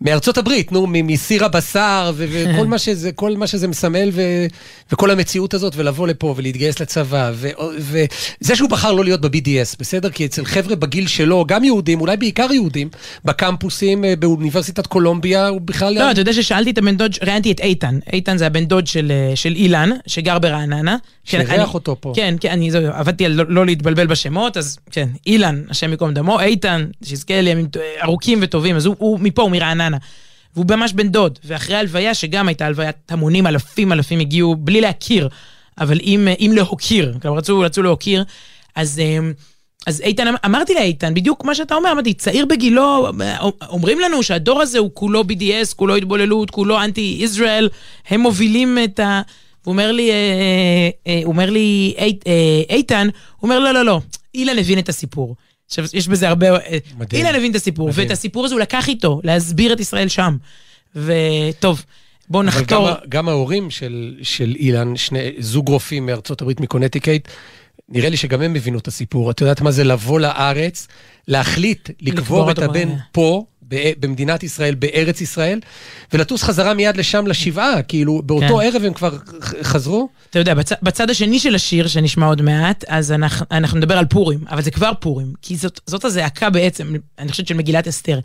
מארצות הברית, נו, מסיר הבשר וכל מה שזה, כל מה שזה מסמל ו, וכל המציאות הזאת, ולבוא לפה ולהתגייס לצבא. וזה שהוא בחר לא להיות ב-BDS, בסדר? כי אצל חבר'ה בגיל שלו, גם יהודים, אולי בעיקר יהודים, בקמפוסים אה, באוניברסיטת קולומביה, הוא בכלל... לא, אתה יודע ששאלתי את הבן דוד, ראיינתי את איתן. איתן זה הבן דוד של, אה, של אילן, שגר ברעננה. שאירח אותו פה. כן, כן, אני זהו, עבדתי על לא, לא להתבלבל בשמות, אז כן, אילן, השם ייקום דמו, איתן, שיזכה לימים ארוכים וטובים, אז הוא, הוא מפה, הוא מרעננה. והוא ממש בן דוד, ואחרי הלוויה, שגם הייתה הלוויית המונים, אלפים אלפים הגיעו בלי להכיר, אבל אם, אם להוקיר, כלומר רצו, רצו להוקיר, אז... אמ, אז איתן, אמרתי לאיתן, בדיוק מה שאתה אומר, אמרתי, צעיר בגילו, אומרים לנו שהדור הזה הוא כולו BDS, כולו התבוללות, כולו אנטי ישראל, הם מובילים את ה... הוא אומר לי, אה, אה, אה, אומר לי, איתן, הוא אומר, לא, לא, לא, אילן הבין את הסיפור. עכשיו, יש בזה הרבה... מדהים. אילן הבין את הסיפור, מדהים. ואת הסיפור הזה הוא לקח איתו, להסביר את ישראל שם. וטוב, בואו נחתור. אבל גם, גם ההורים של, של אילן, שני, זוג רופאים מארצות הברית, מקונטיקייט, נראה לי שגם הם הבינו את הסיפור. את יודעת מה זה לבוא לארץ, להחליט לקבור את הבן פה, במדינת ישראל, בארץ ישראל, ולטוס חזרה מיד לשם לשבעה, כאילו באותו כן. ערב הם כבר חזרו. אתה יודע, בצ, בצד השני של השיר, שנשמע עוד מעט, אז אנחנו, אנחנו נדבר על פורים, אבל זה כבר פורים, כי זאת, זאת הזעקה בעצם, אני חושבת, של מגילת אסתר.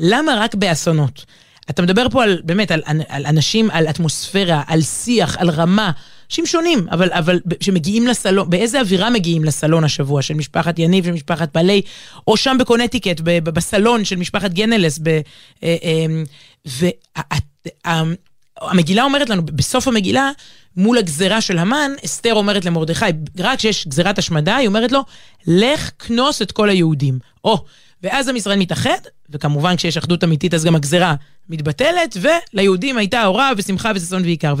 למה רק באסונות? אתה מדבר פה על, באמת, על, על אנשים, על אטמוספירה, על שיח, על רמה. אנשים שונים, אבל, אבל שמגיעים לסלון, באיזה אווירה מגיעים לסלון השבוע של משפחת יניב, של משפחת פאלי, או שם בקונטיקט, בסלון של משפחת גנלס, ב, אה, אה, והמגילה אומרת לנו, בסוף המגילה, מול הגזרה של המן, אסתר אומרת למרדכי, רק כשיש גזירת השמדה, היא אומרת לו, לך כנוס את כל היהודים. או, ואז עם ישראל מתאחד, וכמובן כשיש אחדות אמיתית אז גם הגזרה מתבטלת, וליהודים הייתה אורה ושמחה וששון ועיקר.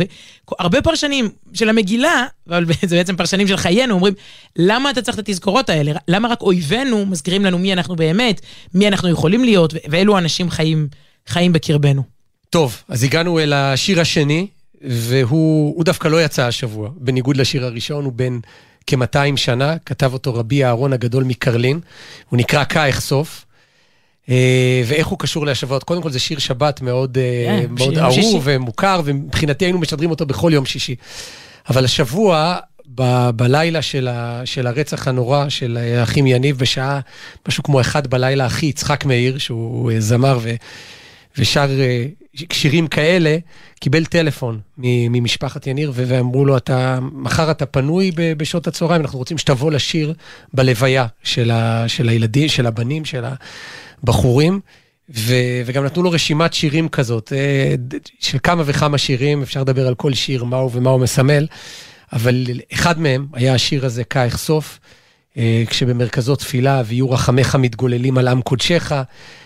והרבה פרשנים של המגילה, אבל זה בעצם פרשנים של חיינו, אומרים, למה אתה צריך את התזכורות האלה? למה רק אויבינו מזכירים לנו מי אנחנו באמת, מי אנחנו יכולים להיות, ואילו אנשים חיים, חיים בקרבנו. טוב, אז הגענו אל השיר השני, והוא דווקא לא יצא השבוע, בניגוד לשיר הראשון, הוא בן כ-200 שנה, כתב אותו רבי אהרון הגדול מקרלין, הוא נקרא "כה אחשוף". אה, ואיך הוא קשור להשבות? קודם כל זה שיר שבת מאוד, אה, כן, מאוד אהוב ומוכר, ומבחינתי היינו משדרים אותו בכל יום שישי. אבל השבוע, ב- בלילה של, ה- של הרצח הנורא של האחים יניב, בשעה משהו כמו אחד בלילה, אחי יצחק מאיר, שהוא אה, זמר ו- ושר שירים כאלה, קיבל טלפון ממשפחת יניר, ואמרו לו, אתה, מחר אתה פנוי בשעות הצהריים, אנחנו רוצים שתבוא לשיר בלוויה של, ה, של הילדים, של הבנים, של הבחורים. ו, וגם נתנו לו רשימת שירים כזאת, אה, של כמה וכמה שירים, אפשר לדבר על כל שיר, מה הוא ומה הוא מסמל, אבל אחד מהם היה השיר הזה, "כה אחשוף", כשבמרכזו תפילה, ויהיו רחמך מתגוללים על עם קודשך,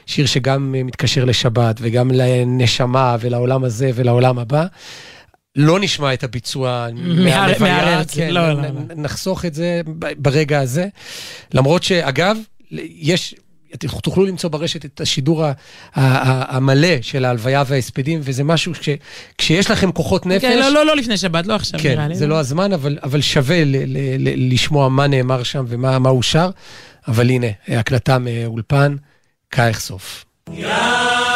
שיר שגם אה, מתקשר לשבת וגם לנשמה ולעולם הזה ולעולם הבא. לא נשמע את הביצוע מהלוויה, כן, לא, לא, לא. נחסוך את זה ברגע הזה. למרות שאגב, יש, תוכלו למצוא ברשת את השידור המלא של ההלוויה וההספדים, וזה משהו ש, כשיש לכם כוחות נפש... כן, לא, לא, לא לפני שבת, לא עכשיו, כן, נראה לי. כן, זה לא הזמן, אבל, אבל שווה ל, ל, ל, לשמוע מה נאמר שם ומה הוא שר. אבל הנה, הקלטה מאולפן, כה אחשוף. יאסוף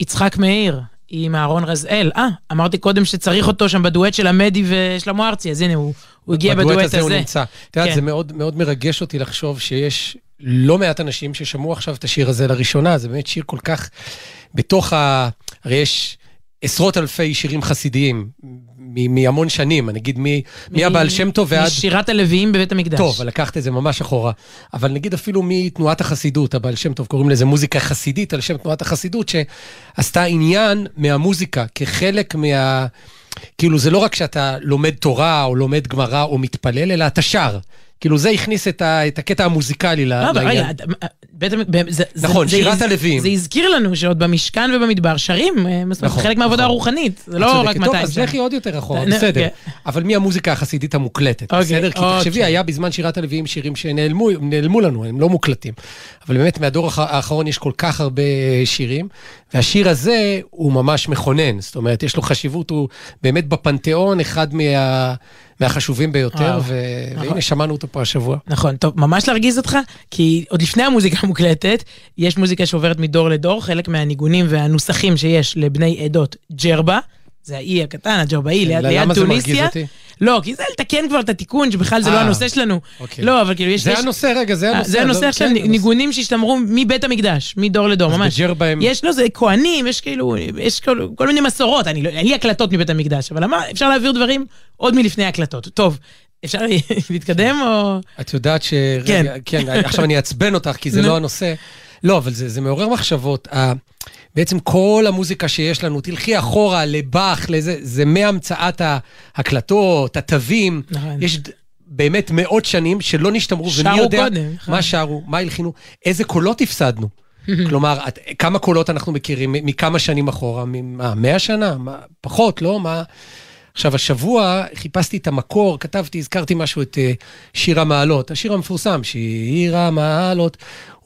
יצחק מאיר, עם אהרון רזאל. אה, אמרתי קודם שצריך אותו שם בדואט של עמדי ושלמה ארצי, אז הנה, הוא, הוא הגיע בדואט הזה. הוא נמצא. את יודעת, כן. זה מאוד מאוד מרגש אותי לחשוב שיש לא מעט אנשים ששמעו עכשיו את השיר הזה לראשונה, זה באמת שיר כל כך בתוך ה... הרי יש עשרות אלפי שירים חסידיים מהמון שנים, נגיד מהבעל שם טוב ועד... משירת הלוויים בבית המקדש. טוב, לקחת את זה ממש אחורה. אבל נגיד אפילו מתנועת החסידות, הבעל שם טוב קוראים לזה מוזיקה חסידית, על שם תנועת החסידות, שעשתה עניין מהמוזיקה כחלק מה... כאילו, זה לא רק שאתה לומד תורה, או לומד גמרא, או מתפלל, אלא אתה שר. כאילו, זה הכניס את, ה... את הקטע המוזיקלי ל- לא, אבל רגע, לעניין. זה- נכון, זה שירת הלוויים. זה הזכיר לנו שעוד במשכן ובמדבר שרים, אה, נכון, חלק מהעבודה נכון. הרוחנית, זה לא. רק טוב, 200 אז. לכי עוד יותר אחורה, בסדר. כן. אבל מי המוזיקה החסידית המוקלטת, אוקיי, בסדר? כי תחשבי. היה בזמן שירת הלוויים שירים שנעלמו נעלמו לנו, הם לא מוקלטים. אבל באמת, מהדור האח- האחרון יש כל כך הרבה שירים, והשיר הזה הוא ממש מכונן. זאת אומרת, יש לו חשיבות, הוא באמת בפנתיאון אחד מה... מהחשובים ביותר, ו... נכון. והנה, שמענו אותו פה השבוע. נכון, טוב, ממש להרגיז אותך, כי עוד לפני המוזיקה המוקלטת, יש מוזיקה שעוברת מדור לדור, חלק מהניגונים והנוסחים שיש לבני עדות ג'רבה, זה האי הקטן, הג'רבאי, ליד, ליד למה זה טוניסיה. מרגיז אותי? לא, כי זה לתקן כבר את התיקון, שבכלל זה לא אה, הנושא שלנו. אוקיי. לא, אבל כאילו יש... זה הנושא, רגע, זה אה, הנושא. זה הנושא לא- עכשיו, כן. ניגונים שהשתמרו מבית המקדש, מדור לדור, אז ממש. בג'רבה הם- יש, לא, זה כהנים, יש כאילו, יש כל, כל מיני מסורות, אני לא, אין לי הקלטות מבית המקדש, אבל אפשר להעביר דברים עוד מלפני ההקלטות. טוב, אפשר להתקדם או... את יודעת ש... כן. רגע, כן, עכשיו אני אעצבן אותך, כי זה. לא הנושא. לא, אבל זה, זה מעורר מחשבות. ה- בעצם כל המוזיקה שיש לנו, תלכי אחורה לבאך, לזה, זה מהמצאת ההקלטות, התווים. נכון. יש באמת מאות שנים שלא נשתמרו, ומי יודע קודם, נכון. מה שרו, מה הלחינו, איזה קולות הפסדנו. כלומר, את, כמה קולות אנחנו מכירים מכמה שנים אחורה? מה, 100 שנה? מה, פחות, לא? מה... עכשיו, השבוע חיפשתי את המקור, כתבתי, הזכרתי משהו, את uh, שיר המעלות, השיר המפורסם, שיר המעלות,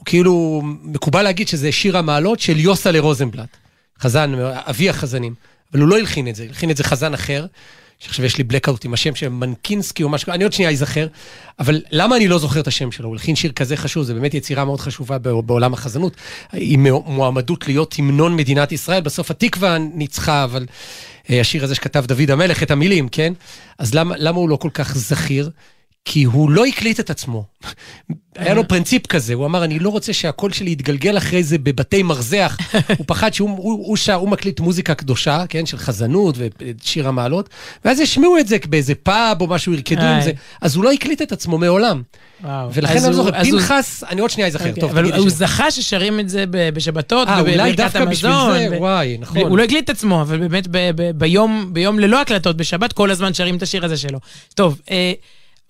כאילו, מקובל להגיד שזה שיר המעלות של יוסלה רוזנבלט, חזן, אבי החזנים, אבל הוא לא הלחין את זה, הלחין את זה חזן אחר, שעכשיו יש לי blackout עם השם של מנקינסקי או משהו, אני עוד שנייה אזכר, אבל למה אני לא זוכר את השם שלו? הוא הלחין שיר כזה חשוב, זה באמת יצירה מאוד חשובה בע- בעולם החזנות, עם מועמדות להיות המנון מדינת ישראל, בסוף התקווה ניצחה, אבל אה, השיר הזה שכתב דוד המלך, את המילים, כן? אז למה, למה הוא לא כל כך זכיר? כי הוא לא הקליט את עצמו. היה לו פרינציפ כזה, הוא אמר, אני לא רוצה שהקול שלי יתגלגל אחרי זה בבתי מרזח. הוא פחד שהוא הוא, הוא, שר, הוא מקליט מוזיקה קדושה, כן, של חזנות ושיר המעלות, ואז ישמעו את זה באיזה פאב או משהו, ירקדו עם. זה. אז הוא לא הקליט את עצמו מעולם. וואו. ולכן אני לא הוא- זוכר, אז הוא- פנחס, אני עוד שנייה אזכר, אוקיי, טוב, אבל הוא שם. זכה ששרים את זה ב- בשבתות, אה, אולי דווקא בשביל המזון. זה, ו- וואי, נכון. הוא לא הקליט את עצמו, אבל באמת ב- ב- ביום ביום ללא הקלטות בשבת, כל הזמן שרים את השיר הזה שלו. טוב, אה,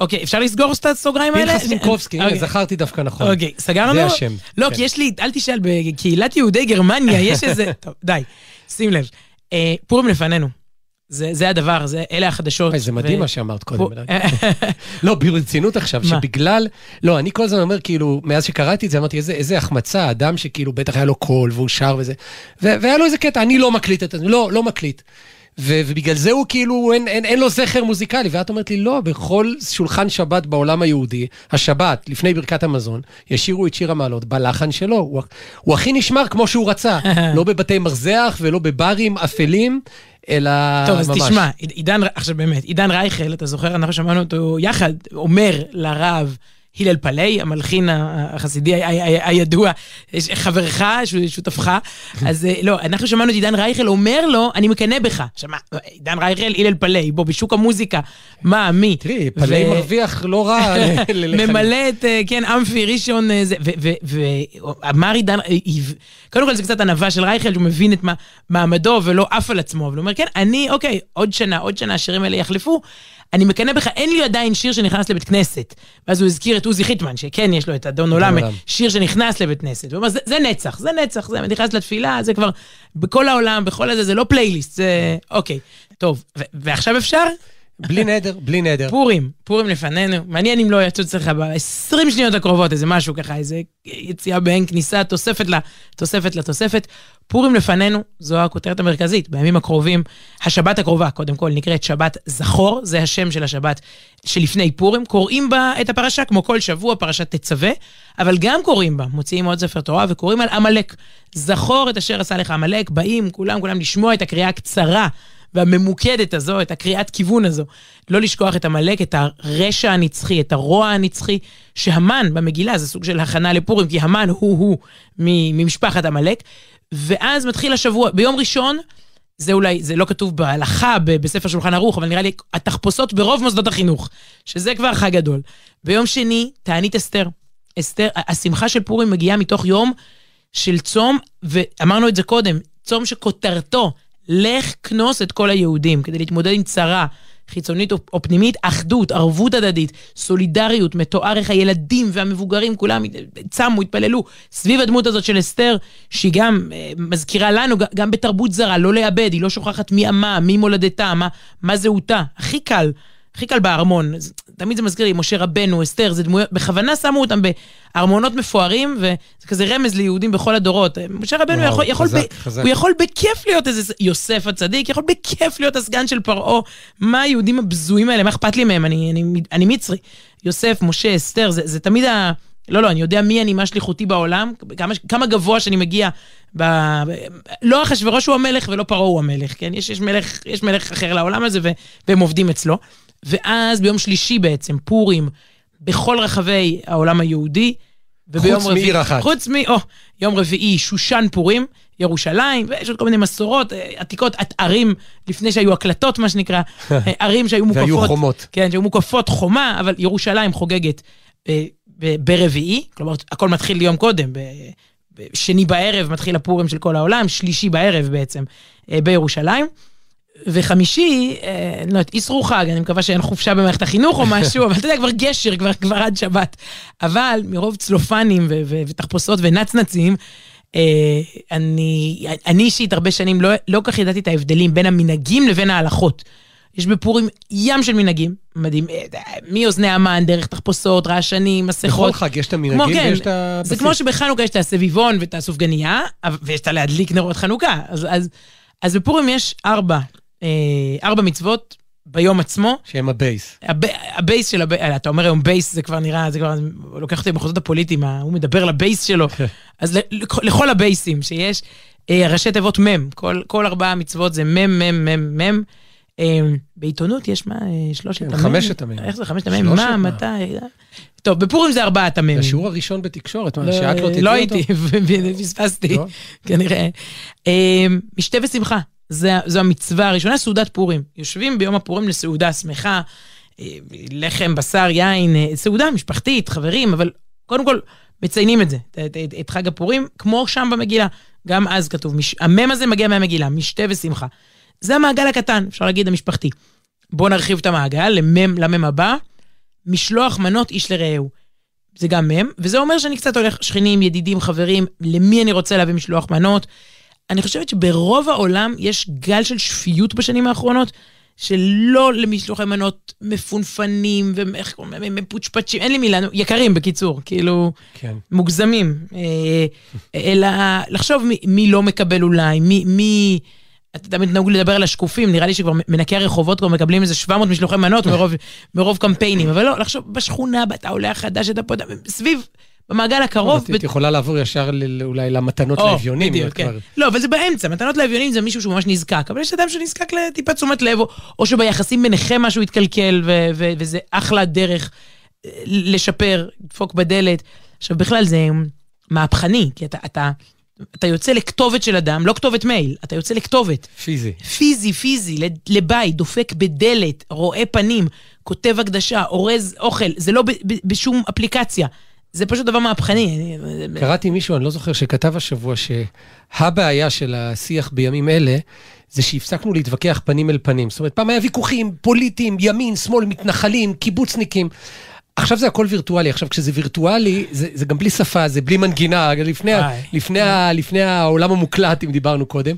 אוקיי, אפשר לסגור את הסוגריים האלה? פנחס מינקובסקי, הנה, אוקיי. זכרתי דווקא נכון. אוקיי, סגרנו? זה השם. לא, כן. כי יש לי, אל תשאל, בקהילת יהודי גרמניה יש איזה... טוב, די, שים לב. אה, פורים לפנינו. זה הדבר, אלה החדשות. זה מדהים מה שאמרת קודם. לא, ברצינות עכשיו? שבגלל... לא, אני כל הזמן אומר, כאילו, מאז שקראתי את זה, אמרתי, איזה, החמצה, אדם שכאילו בטח היה לו קול והוא שר וזה, והיה לו איזה קטע, אני לא מקליט את זה, לא, לא מקליט. ו- ובגלל זה הוא כאילו, אין, אין, אין לו זכר מוזיקלי. ואת אומרת לי, לא, בכל שולחן שבת בעולם היהודי, השבת, לפני ברכת המזון, ישירו את שיר המעלות בלחן שלו. הוא, הוא הכי נשמר כמו שהוא רצה, לא בבתי מרזח ולא בברים אפלים, אלא טוב, אז ממש. תשמע, עידן, עכשיו באמת, עידן רייכל, אתה זוכר, אנחנו שמענו אותו יחד, אומר לרב הלל פלאי, המלחין החסידי הידוע, חברך, שותפך, אז אה, לא, אנחנו שמענו את עידן רייכל אומר לו, אני מקנא בך. מה, עידן רייכל, הלל פלאי, בוא, בשוק המוזיקה, מה, מי? תראי, פלאי מרוויח לא רע. ממלא את, אה, כן, אמפי, ראשון, אה, ואמר עידן, קודם כל זה קצת ענווה של רייכל, שהוא מבין את מעמדו ולא עף על עצמו, אבל הוא אומר, כן, אני, אוקיי, עוד שנה, עוד שנה השירים האלה יחלפו, אני מקנא בך, אין לי עדיין שיר שנכנס לבית כנסת. ואז הוא הזכיר את עוזי חיטמן, שכן, יש לו את אדון עולם. שיר שנכנס לבית כנסת. הוא אומר, זה, זה נצח, זה נצח, זה נכנס לתפילה, זה כבר, בכל העולם, בכל הזה, זה לא פלייליסט, זה, אוקיי. טוב, ועכשיו אפשר? בלי נדר, בלי נדר. פורים, פורים לפנינו. מעניין אם לא יצוץ לך ב-20 שניות הקרובות איזה משהו ככה, איזה יציאה באין כניסה, תוספת לה, תוספת לתוספת. פורים לפנינו, זו הכותרת המרכזית. בימים הקרובים, השבת הקרובה, קודם כל, נקראת שבת זכור, זה השם של השבת שלפני פורים. קוראים בה את הפרשה, כמו כל שבוע, פרשת תצווה, אבל גם קוראים בה, מוציאים עוד ספר תורה וקוראים על עמלק. זכור את אשר עשה לך עמלק, באים כולם כולם לשמוע את הקריאה הקצרה. והממוקדת הזו, את הקריאת כיוון הזו. לא לשכוח את עמלק, את הרשע הנצחי, את הרוע הנצחי, שהמן במגילה, זה סוג של הכנה לפורים, כי המן הוא-הוא ממשפחת עמלק. ואז מתחיל השבוע, ביום ראשון, זה אולי, זה לא כתוב בהלכה בספר שולחן ערוך, אבל נראה לי התחפושות ברוב מוסדות החינוך, שזה כבר חג גדול. ביום שני, תענית אסתר. אסתר, השמחה של פורים מגיעה מתוך יום של צום, ואמרנו את זה קודם, צום שכותרתו, לך כנוס את כל היהודים, כדי להתמודד עם צרה חיצונית או, פנימית, אחדות, ערבות הדדית, סולידריות, מתואר איך הילדים והמבוגרים כולם צמו, התפללו, סביב הדמות הזאת של אסתר, שהיא גם אה, מזכירה לנו, גם בתרבות זרה, לא לאבד, היא לא שוכחת מי עמה, מי מולדתה, מה, מה זהותה. הכי קל, הכי קל בארמון. תמיד זה מזכיר לי, משה רבנו, אסתר, זה דמויות, בכוונה שמו אותם בארמונות מפוארים, וזה כזה רמז ליהודים בכל הדורות. משה רבנו וואו, יכול, יכול, חזק, ב, חזק. הוא יכול בכיף להיות איזה יוסף הצדיק, יכול בכיף להיות הסגן של פרעה. מה היהודים הבזויים האלה, מה אכפת לי מהם? אני, אני, אני מצרי. יוסף, משה, אסתר, זה, זה תמיד ה... לא, לא, אני יודע מי אני, מה שליחותי בעולם, כמה, כמה גבוה שאני מגיע. ב... ב- לא אחשוורוש הוא המלך ולא פרעה הוא המלך, כן? יש, יש, מלך, יש מלך אחר לעולם הזה ו... והם עובדים אצלו. ואז ביום שלישי בעצם, פורים, בכל רחבי העולם היהודי. וביום חוץ מעיר אחת. חוץ מ... או, יום רביעי, שושן פורים, ירושלים, ויש עוד כל מיני מסורות אה, עתיקות, ערים, לפני שהיו הקלטות, מה שנקרא, אה, ערים שהיו מוקפות. והיו חומות. כן, שהיו מוקפות חומה, אבל ירושלים חוגגת אה, ברביעי, כלומר, הכל מתחיל יום קודם, בשני בערב מתחיל הפורים של כל העולם, שלישי בערב בעצם, בירושלים. וחמישי, אה, אני לא יודעת, איסרו חג, אני מקווה שאין חופשה במערכת החינוך או משהו, אבל אתה יודע, כבר גשר, כבר, כבר עד שבת. אבל מרוב צלופנים ו- ו- ותחפושות ונצנצים, אה, אני, אני אישית הרבה שנים לא, לא כך ידעתי את ההבדלים בין המנהגים לבין ההלכות. יש בפורים ים של מנהגים, מדהים, אה, מאוזני המן, דרך תחפושות, רעשנים, מסכות. בכל חג יש את כמו המנהגים כן, ויש את הבסיס. זה כמו שבחנוכה יש את הסביבון ואת הסופגניה, ויש את הלהדליק נרות חנוכה. אז, אז, אז בפורים יש ארבע, אה, ארבע מצוות ביום עצמו. שהם ה base. הב, ה base של ה base, אתה אומר היום base, זה כבר נראה, זה כבר לוקח אותי במחוזות הפוליטיים, הוא מדבר ל base שלו. אז ל- לכ- לכל הבייסים שיש, אה, ראשי תיבות מ', כל, כל ארבעה מצוות זה מ', מ', מ', מ'. אה, בעיתונות יש מה, אה, שלושת כן, המ"מים? חמשת המ"מים. איך זה חמשת המ"מים? שלושת, מה? מתי? טוב, בפורים זה ארבעת המ"מים. זה השיעור הראשון בתקשורת, מה, שאת לא תדעי לא אותו? הייתי, פספסתי, לא? כנראה. אה, משתה ושמחה, זו המצווה הראשונה, סעודת פורים. יושבים ביום הפורים לסעודה שמחה, אה, לחם, בשר, יין, אה, סעודה משפחתית, חברים, אבל קודם כל מציינים את זה, את, חג הפורים, כמו שם במגילה. גם אז כתוב, המם הזה מגיע מהמגילה, משתה ושמחה. זה המעגל הקטן, אפשר להגיד המשפחתי. בואו נרחיב את המעגל למם, למם הבא, משלוח מנות איש לרעהו. זה גם מם, וזה אומר שאני קצת הולך שכנים, ידידים, חברים, למי אני רוצה להביא משלוח מנות. אני חושבת שברוב העולם יש גל של שפיות בשנים האחרונות, שלא למשלוחי מנות מפונפנים ואיך קוראים להם, מפוצ'פצ'ים, אין לי מילה, יקרים בקיצור, כאילו, כן. מוגזמים. אה, אלא לחשוב מי, מי לא מקבל אולי, מי, מי... אתה תמיד נהוג לדבר על השקופים, נראה לי שכבר מנקי הרחובות כבר מקבלים איזה 700 משלוחי מנות מרוב, מרוב קמפיינים, אבל לא, לחשוב בשכונה, אתה עולה החדש, אתה פה, סביב, במעגל הקרוב... את יכולה לעבור ישר אולי למתנות לאביונים. בדיוק, כן. לא, אבל זה באמצע, מתנות לאביונים זה מישהו שהוא ממש נזקק, אבל יש אדם שנזקק לטיפת תשומת לב, או, שביחסים ביניכם משהו התקלקל, וזה אחלה דרך אה, לשפר, לדפוק בדלת. עכשיו, בכלל זה מהפכני, כי אתה, אתה, יוצא לכתובת של אדם, לא כתובת מייל, אתה יוצא לכתובת. פיזי. פיזי, פיזי, לבית, דופק בדלת, רואה פנים, כותב הקדשה, אורז אוכל, זה לא ב- ב- בשום אפליקציה. זה פשוט דבר מהפכני. קראתי מישהו, אני לא זוכר, שכתב השבוע שהבעיה של השיח בימים אלה, זה שהפסקנו להתווכח פנים אל פנים. זאת אומרת, פעם היה ויכוחים פוליטיים, ימין, שמאל, מתנחלים, קיבוצניקים. עכשיו זה הכל וירטואלי. עכשיו, כשזה וירטואלי, זה, זה גם בלי שפה, זה בלי מנגינה, לפני. לפני, לפני העולם המוקלט, אם דיברנו קודם.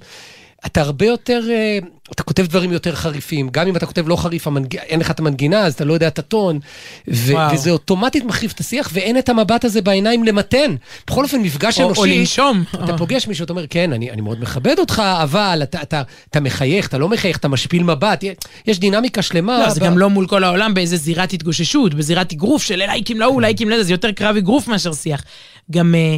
אתה הרבה יותר, אה, אתה כותב דברים יותר חריפים. גם אם אתה כותב לא חריף, המנג... אין לך את המנגינה, אז אתה לא יודע את הטון. ו... וזה אוטומטית מחריף את השיח, ואין את המבט הזה בעיניים למתן. בכל אופן, מפגש או- אנושי... או לנשום. אתה פוגש מישהו, אתה אומר, כן, אני, אני מאוד מכבד אותך, אבל אתה, אתה, אתה מחייך, אתה לא מחייך, אתה משפיל מבט. יש דינמיקה שלמה. לא, זה ב- גם לא מול כל העולם באיזה זירת התגוששות, בזירת אגרוף של לייקים להוא, לייקים לזה, זה יותר קרב אגרוף מאשר שיח. גם, אה,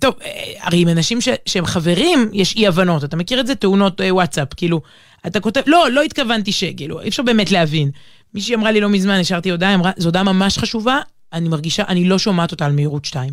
טוב, אה, הרי עם אנשים ש, שהם חברים, יש אי-הבנות. אתה מכיר את זה? תאונות אה, וואטסאפ, כאילו, אתה כותב, לא, לא התכוונתי ש, כאילו, אי אפשר באמת להבין. מישהי אמרה לי לא מזמן, השארתי הודעה, אמרה, זו הודעה ממש חשובה, אני מרגישה, אני לא שומעת אותה על מהירות 2.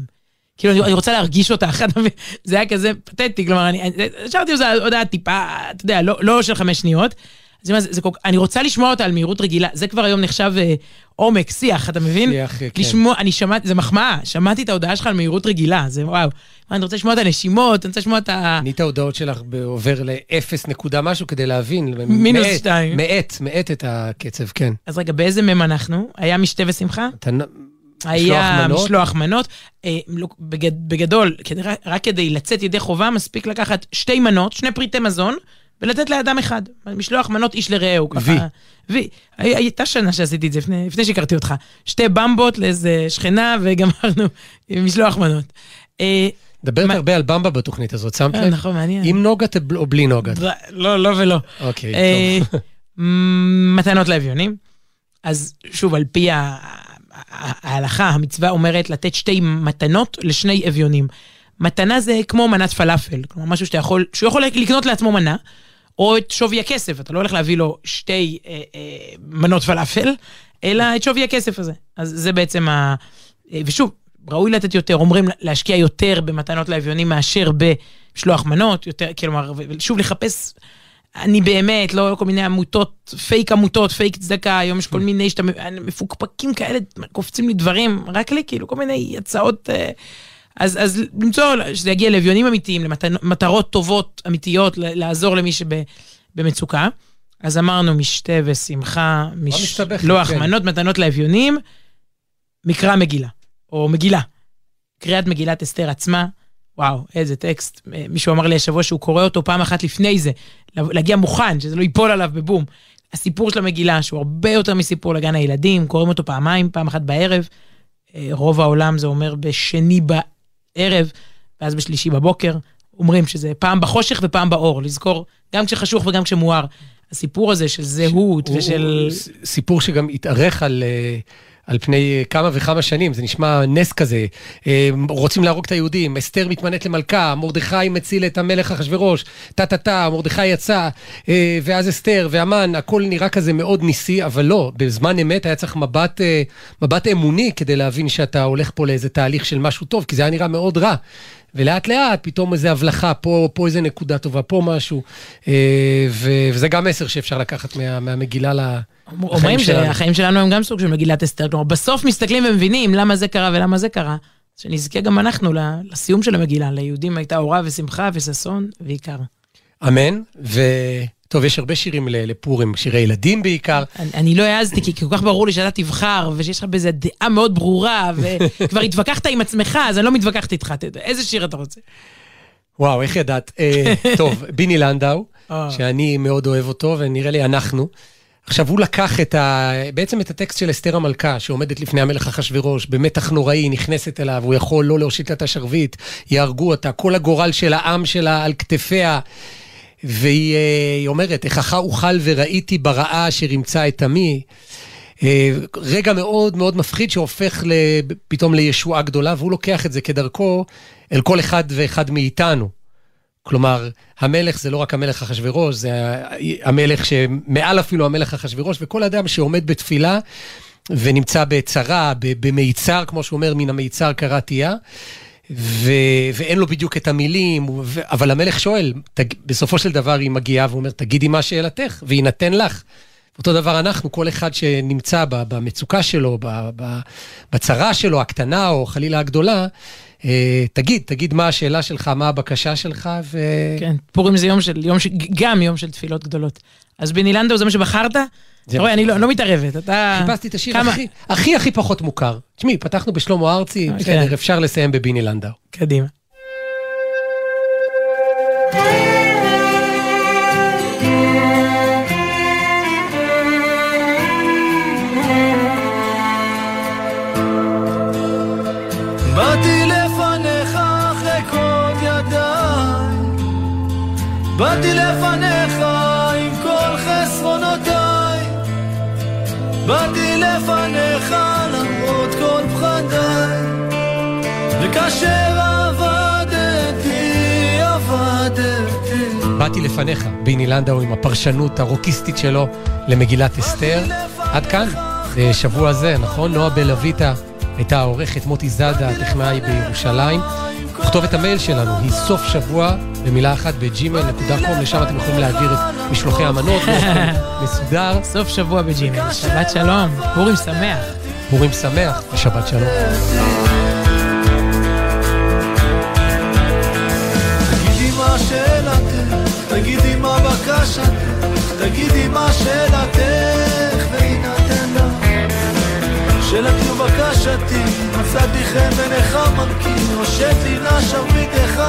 כאילו, אני, אני רוצה להרגיש אותה, מבין? זה היה כזה פתטי, כלומר, אני, השארתי הודעה טיפה, אתה יודע, לא, לא של חמש שניות. זה, זה, כל- אני רוצה לשמוע אותה על מהירות רגילה, זה כבר היום נחשב אה, עומק, שיח, אתה מבין? שיח, אה, כן. לשמוע, אני שמעתי, זה מחמאה, שמעתי את ההודעה שלך על מהירות רגילה, זה וואו. אני רוצה לשמוע את הנשימות, אני רוצה לשמוע את ה... אני את ההודעות שלך עובר לאפס נקודה משהו כדי להבין. מינוס מאט, שתיים. מאט, מאט את הקצב, כן. אז רגע, באיזה מם אנחנו? היה משתה ושמחה? אתה... היה מנות? משלוח מנות. אה, לא, בגד, בגדול, רק כדי לצאת ידי חובה, מספיק לקחת שתי מנות, שני פריטי מזון, ולתת לאדם אחד. משלוח מנות איש לרעהו. וי. וי. הי- הייתה שנה שעשיתי את זה, לפני, לפני שהכרתי אותך. שתי במבות לאיזה שכנה, וגמרנו עם משלוח מנות. אה, מדברת מה- הרבה על במבה בתוכנית הזאת, שמת אה, לב? נכון, מעניין. עם נוגת או בלי נוגת? לא, לא ולא. אוקיי, אה, טוב. מתנות לאביונים. אז שוב, על פי ההלכה, המצווה אומרת לתת שתי מתנות לשני אביונים. מתנה זה כמו מנת פלאפל, כלומר משהו שאתה יכול, שהוא יכול לקנות לעצמו מנה, או את שווי הכסף, אתה לא הולך להביא לו שתי אה, אה, מנות פלאפל, אלא את שווי הכסף הזה. אז זה בעצם ה... אה, ושוב, ראוי לתת יותר, אומרים להשקיע יותר במתנות לאביונים מאשר במשלוח מנות, יותר, כלומר, ושוב לחפש אני באמת, לא כל מיני עמותות, פייק עמותות, פייק צדקה, היום יש כל מיני שאתה מפוקפקים כאלה, קופצים לי דברים, רק לי כאילו כל מיני הצעות. אה, אז, אז למצוא, שזה יגיע לאביונים אמיתיים, למטרות טובות אמיתיות, לעזור למי שבמצוקה. אז אמרנו משתה ושמחה, מש... לוח כן. מנות, מתנות לאביונים, מקרא מגילה, או מגילה. קריאת מגילת אסתר עצמה, וואו, איזה טקסט. אה, מישהו אמר לי השבוע שהוא קורא אותו פעם אחת לפני זה, להגיע מוכן, שזה לא ייפול עליו בבום. הסיפור של המגילה, שהוא הרבה יותר מסיפור לגן הילדים, קוראים אותו פעמיים, פעם אחת בערב. אה, רוב העולם זה אומר בשני בערב, ואז בשלישי בבוקר. אומרים שזה פעם בחושך ופעם באור, לזכור גם כשחשוך וגם כשמואר. הסיפור הזה של זהות הוא- ושל... הוא סיפור שגם התארך על... אה, על פני אה, כמה וכמה שנים, זה נשמע נס כזה. אה, רוצים להרוג את היהודים, אסתר מתמנית למלכה, מרדכי מציל את המלך אחשורוש, טה-טה-טה, מרדכי יצא, אה, ואז אסתר והמן, הכל נראה כזה מאוד ניסי, אבל לא, בזמן אמת היה צריך מבט, מבט אמוני כדי להבין שאתה הולך פה לאיזה תהליך של משהו טוב, כי זה היה נראה מאוד רע. ולאט לאט פתאום איזה הבלחה, פה, פה איזה נקודה טובה, פה משהו. אה, ו- וזה גם מסר שאפשר לקחת מה, מהמגילה ל... אומרים שלנו. שהחיים שלנו הם גם סוג של מגילת אסתר. כלומר, בסוף מסתכלים ומבינים למה זה קרה ולמה זה קרה. שנזכה גם אנחנו לסיום של המגילה. ליהודים הייתה אורה ושמחה וששון ועיקר. אמן, וטוב, יש הרבה שירים לפורים, שירי ילדים בעיקר. אני, אני לא העזתי, כי כל כך ברור לי שאתה תבחר, ושיש לך בזה דעה מאוד ברורה, וכבר התווכחת עם עצמך, אז אני לא מתווכחת איתך. יודע, איזה שיר אתה רוצה? וואו, איך ידעת? אה, טוב, ביני לנדאו, אה. שאני מאוד אוהב אותו, ונראה לי אנחנו. עכשיו, הוא לקח את ה... בעצם את הטקסט של אסתר המלכה, שעומדת לפני המלך אחשורוש, במתח נוראי, נכנסת אליו, הוא יכול לא להושיט לה את השרביט, יהרגו אותה, כל הגורל של העם שלה על כתפיה. והיא אה, אומרת, איככה אוכל וראיתי ברעה אשר ימצא את עמי. אה, רגע מאוד מאוד מפחיד שהופך פתאום לישועה גדולה, והוא לוקח את זה כדרכו אל כל אחד ואחד מאיתנו. כלומר, המלך זה לא רק המלך אחשורוש, זה המלך שמעל אפילו המלך אחשורוש, וכל אדם שעומד בתפילה ונמצא בצרה, במיצר, כמו שהוא אומר, מן המיצר קראתייה, ו- ואין לו בדיוק את המילים, ו- אבל המלך שואל, תג- בסופו של דבר היא מגיעה ואומר, תגידי מה שאלתך, ויינתן לך. אותו דבר אנחנו, כל אחד שנמצא במצוקה שלו, בצרה שלו, הקטנה או חלילה הגדולה, אה, תגיד, תגיד מה השאלה שלך, מה הבקשה שלך, ו... כן, פורים זה יום של, יום ש... גם יום של תפילות גדולות. אז בני לנדאו זה מה שבחרת? אתה רואה, אני לא, לא מתערבת, אתה... חיפשתי את השיר הכי, הכי פחות מוכר. תשמעי, פתחנו בשלמה ארצי, כן. בסדר, אפשר לסיים בביני לנדאו. קדימה. וכאשר עבדתי, עבדתי באתי לפניך, ביני לנדאו עם הפרשנות הרוקיסטית שלו למגילת אסתר. עד כאן, בשבוע זה, נכון? נועה בלויטה הייתה העורכת, מוטי זאדה, הטכנאי בירושלים. כתובת המייל שלנו היא סוף שבוע, במילה אחת, בג'ימל.קום, לשם אתם יכולים להעביר את משלוחי המנות, מסודר. סוף שבוע בג'ימל. שבת שלום, פורים שמח. פורים שמח ושבת שלום. שאלתך, תגידי מה בקשתך, תגידי מה שאלתך, ויינתן לך. שאלתי ובקשתי, מצאתי חן בעיניך מרכין, הושט לי נא שרביטך,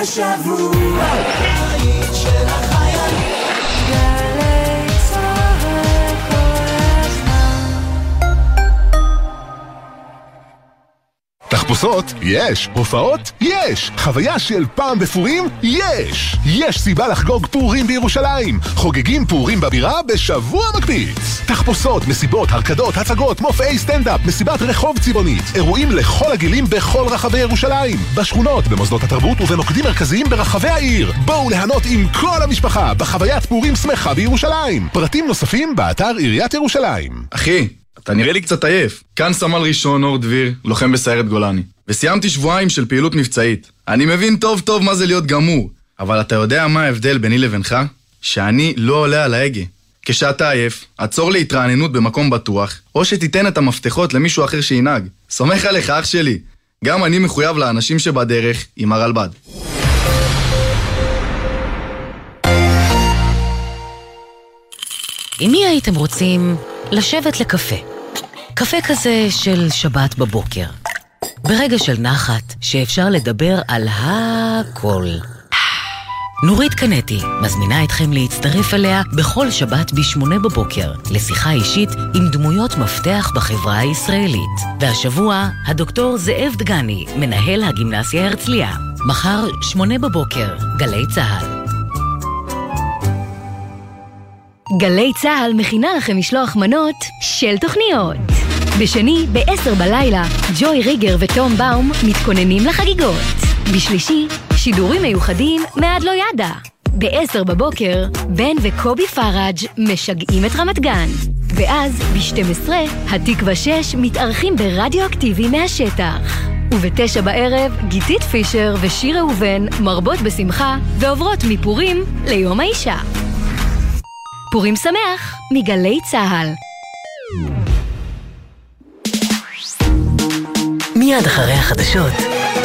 השבוע תחפושות? יש. הופעות? יש. חוויה של פעם בפורים? יש. יש סיבה לחגוג פורים בירושלים. חוגגים פורים בבירה בשבוע מקפיץ. תחפושות, מסיבות, הרקדות, הצגות, מופעי סטנדאפ, מסיבת רחוב צבעונית. אירועים לכל הגילים בכל רחבי ירושלים. בשכונות, במוסדות התרבות ובמוקדים מרכזיים ברחבי העיר. בואו ליהנות עם כל המשפחה בחוויית פורים שמחה בירושלים. פרטים נוספים באתר עיריית ירושלים. אחי, אתה נראה לי קצת עייף. כאן סמל ראשון אור דביר, לוחם בסיירת גולני. וסיימתי שבועיים של פעילות מבצעית. אני מבין טוב טוב מה זה להיות גמור, אבל אתה יודע מה ההבדל ביני לבינך? שאני לא עולה על ההגה. כשאתה עייף, עצור להתרעננות במקום בטוח, או שתיתן את המפתחות למישהו אחר שינהג. סומך עליך, אח שלי. גם אני מחויב לאנשים שבדרך עם הרלב"ד. עם מי הייתם רוצים לשבת לקפה? קפה כזה של שבת בבוקר. ברגע של נחת, שאפשר לדבר על הכל. נורית קנטי מזמינה אתכם להצטרף אליה בכל שבת ב-8 בבוקר לשיחה אישית עם דמויות מפתח בחברה הישראלית. והשבוע, הדוקטור זאב דגני, מנהל הגימנסיה הרצליה. מחר, 8 בבוקר, גלי צה"ל. גלי צה"ל מכינה לכם משלוח מנות של תוכניות. בשני, ב-10 בלילה, ג'וי ריגר וטום באום מתכוננים לחגיגות. בשלישי, שידורים מיוחדים מעד לא ידע. ב-10 בבוקר, בן וקובי פראג' משגעים את רמת גן. ואז, ב-12, התקווה 6 מתארחים ברדיו אקטיבי מהשטח. ובתשע בערב, גיתית פישר ושיר ראובן מרבות בשמחה ועוברות מפורים ליום האישה. פורים שמח מגלי צה"ל. מיד אחרי החדשות,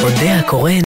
אודה הקורן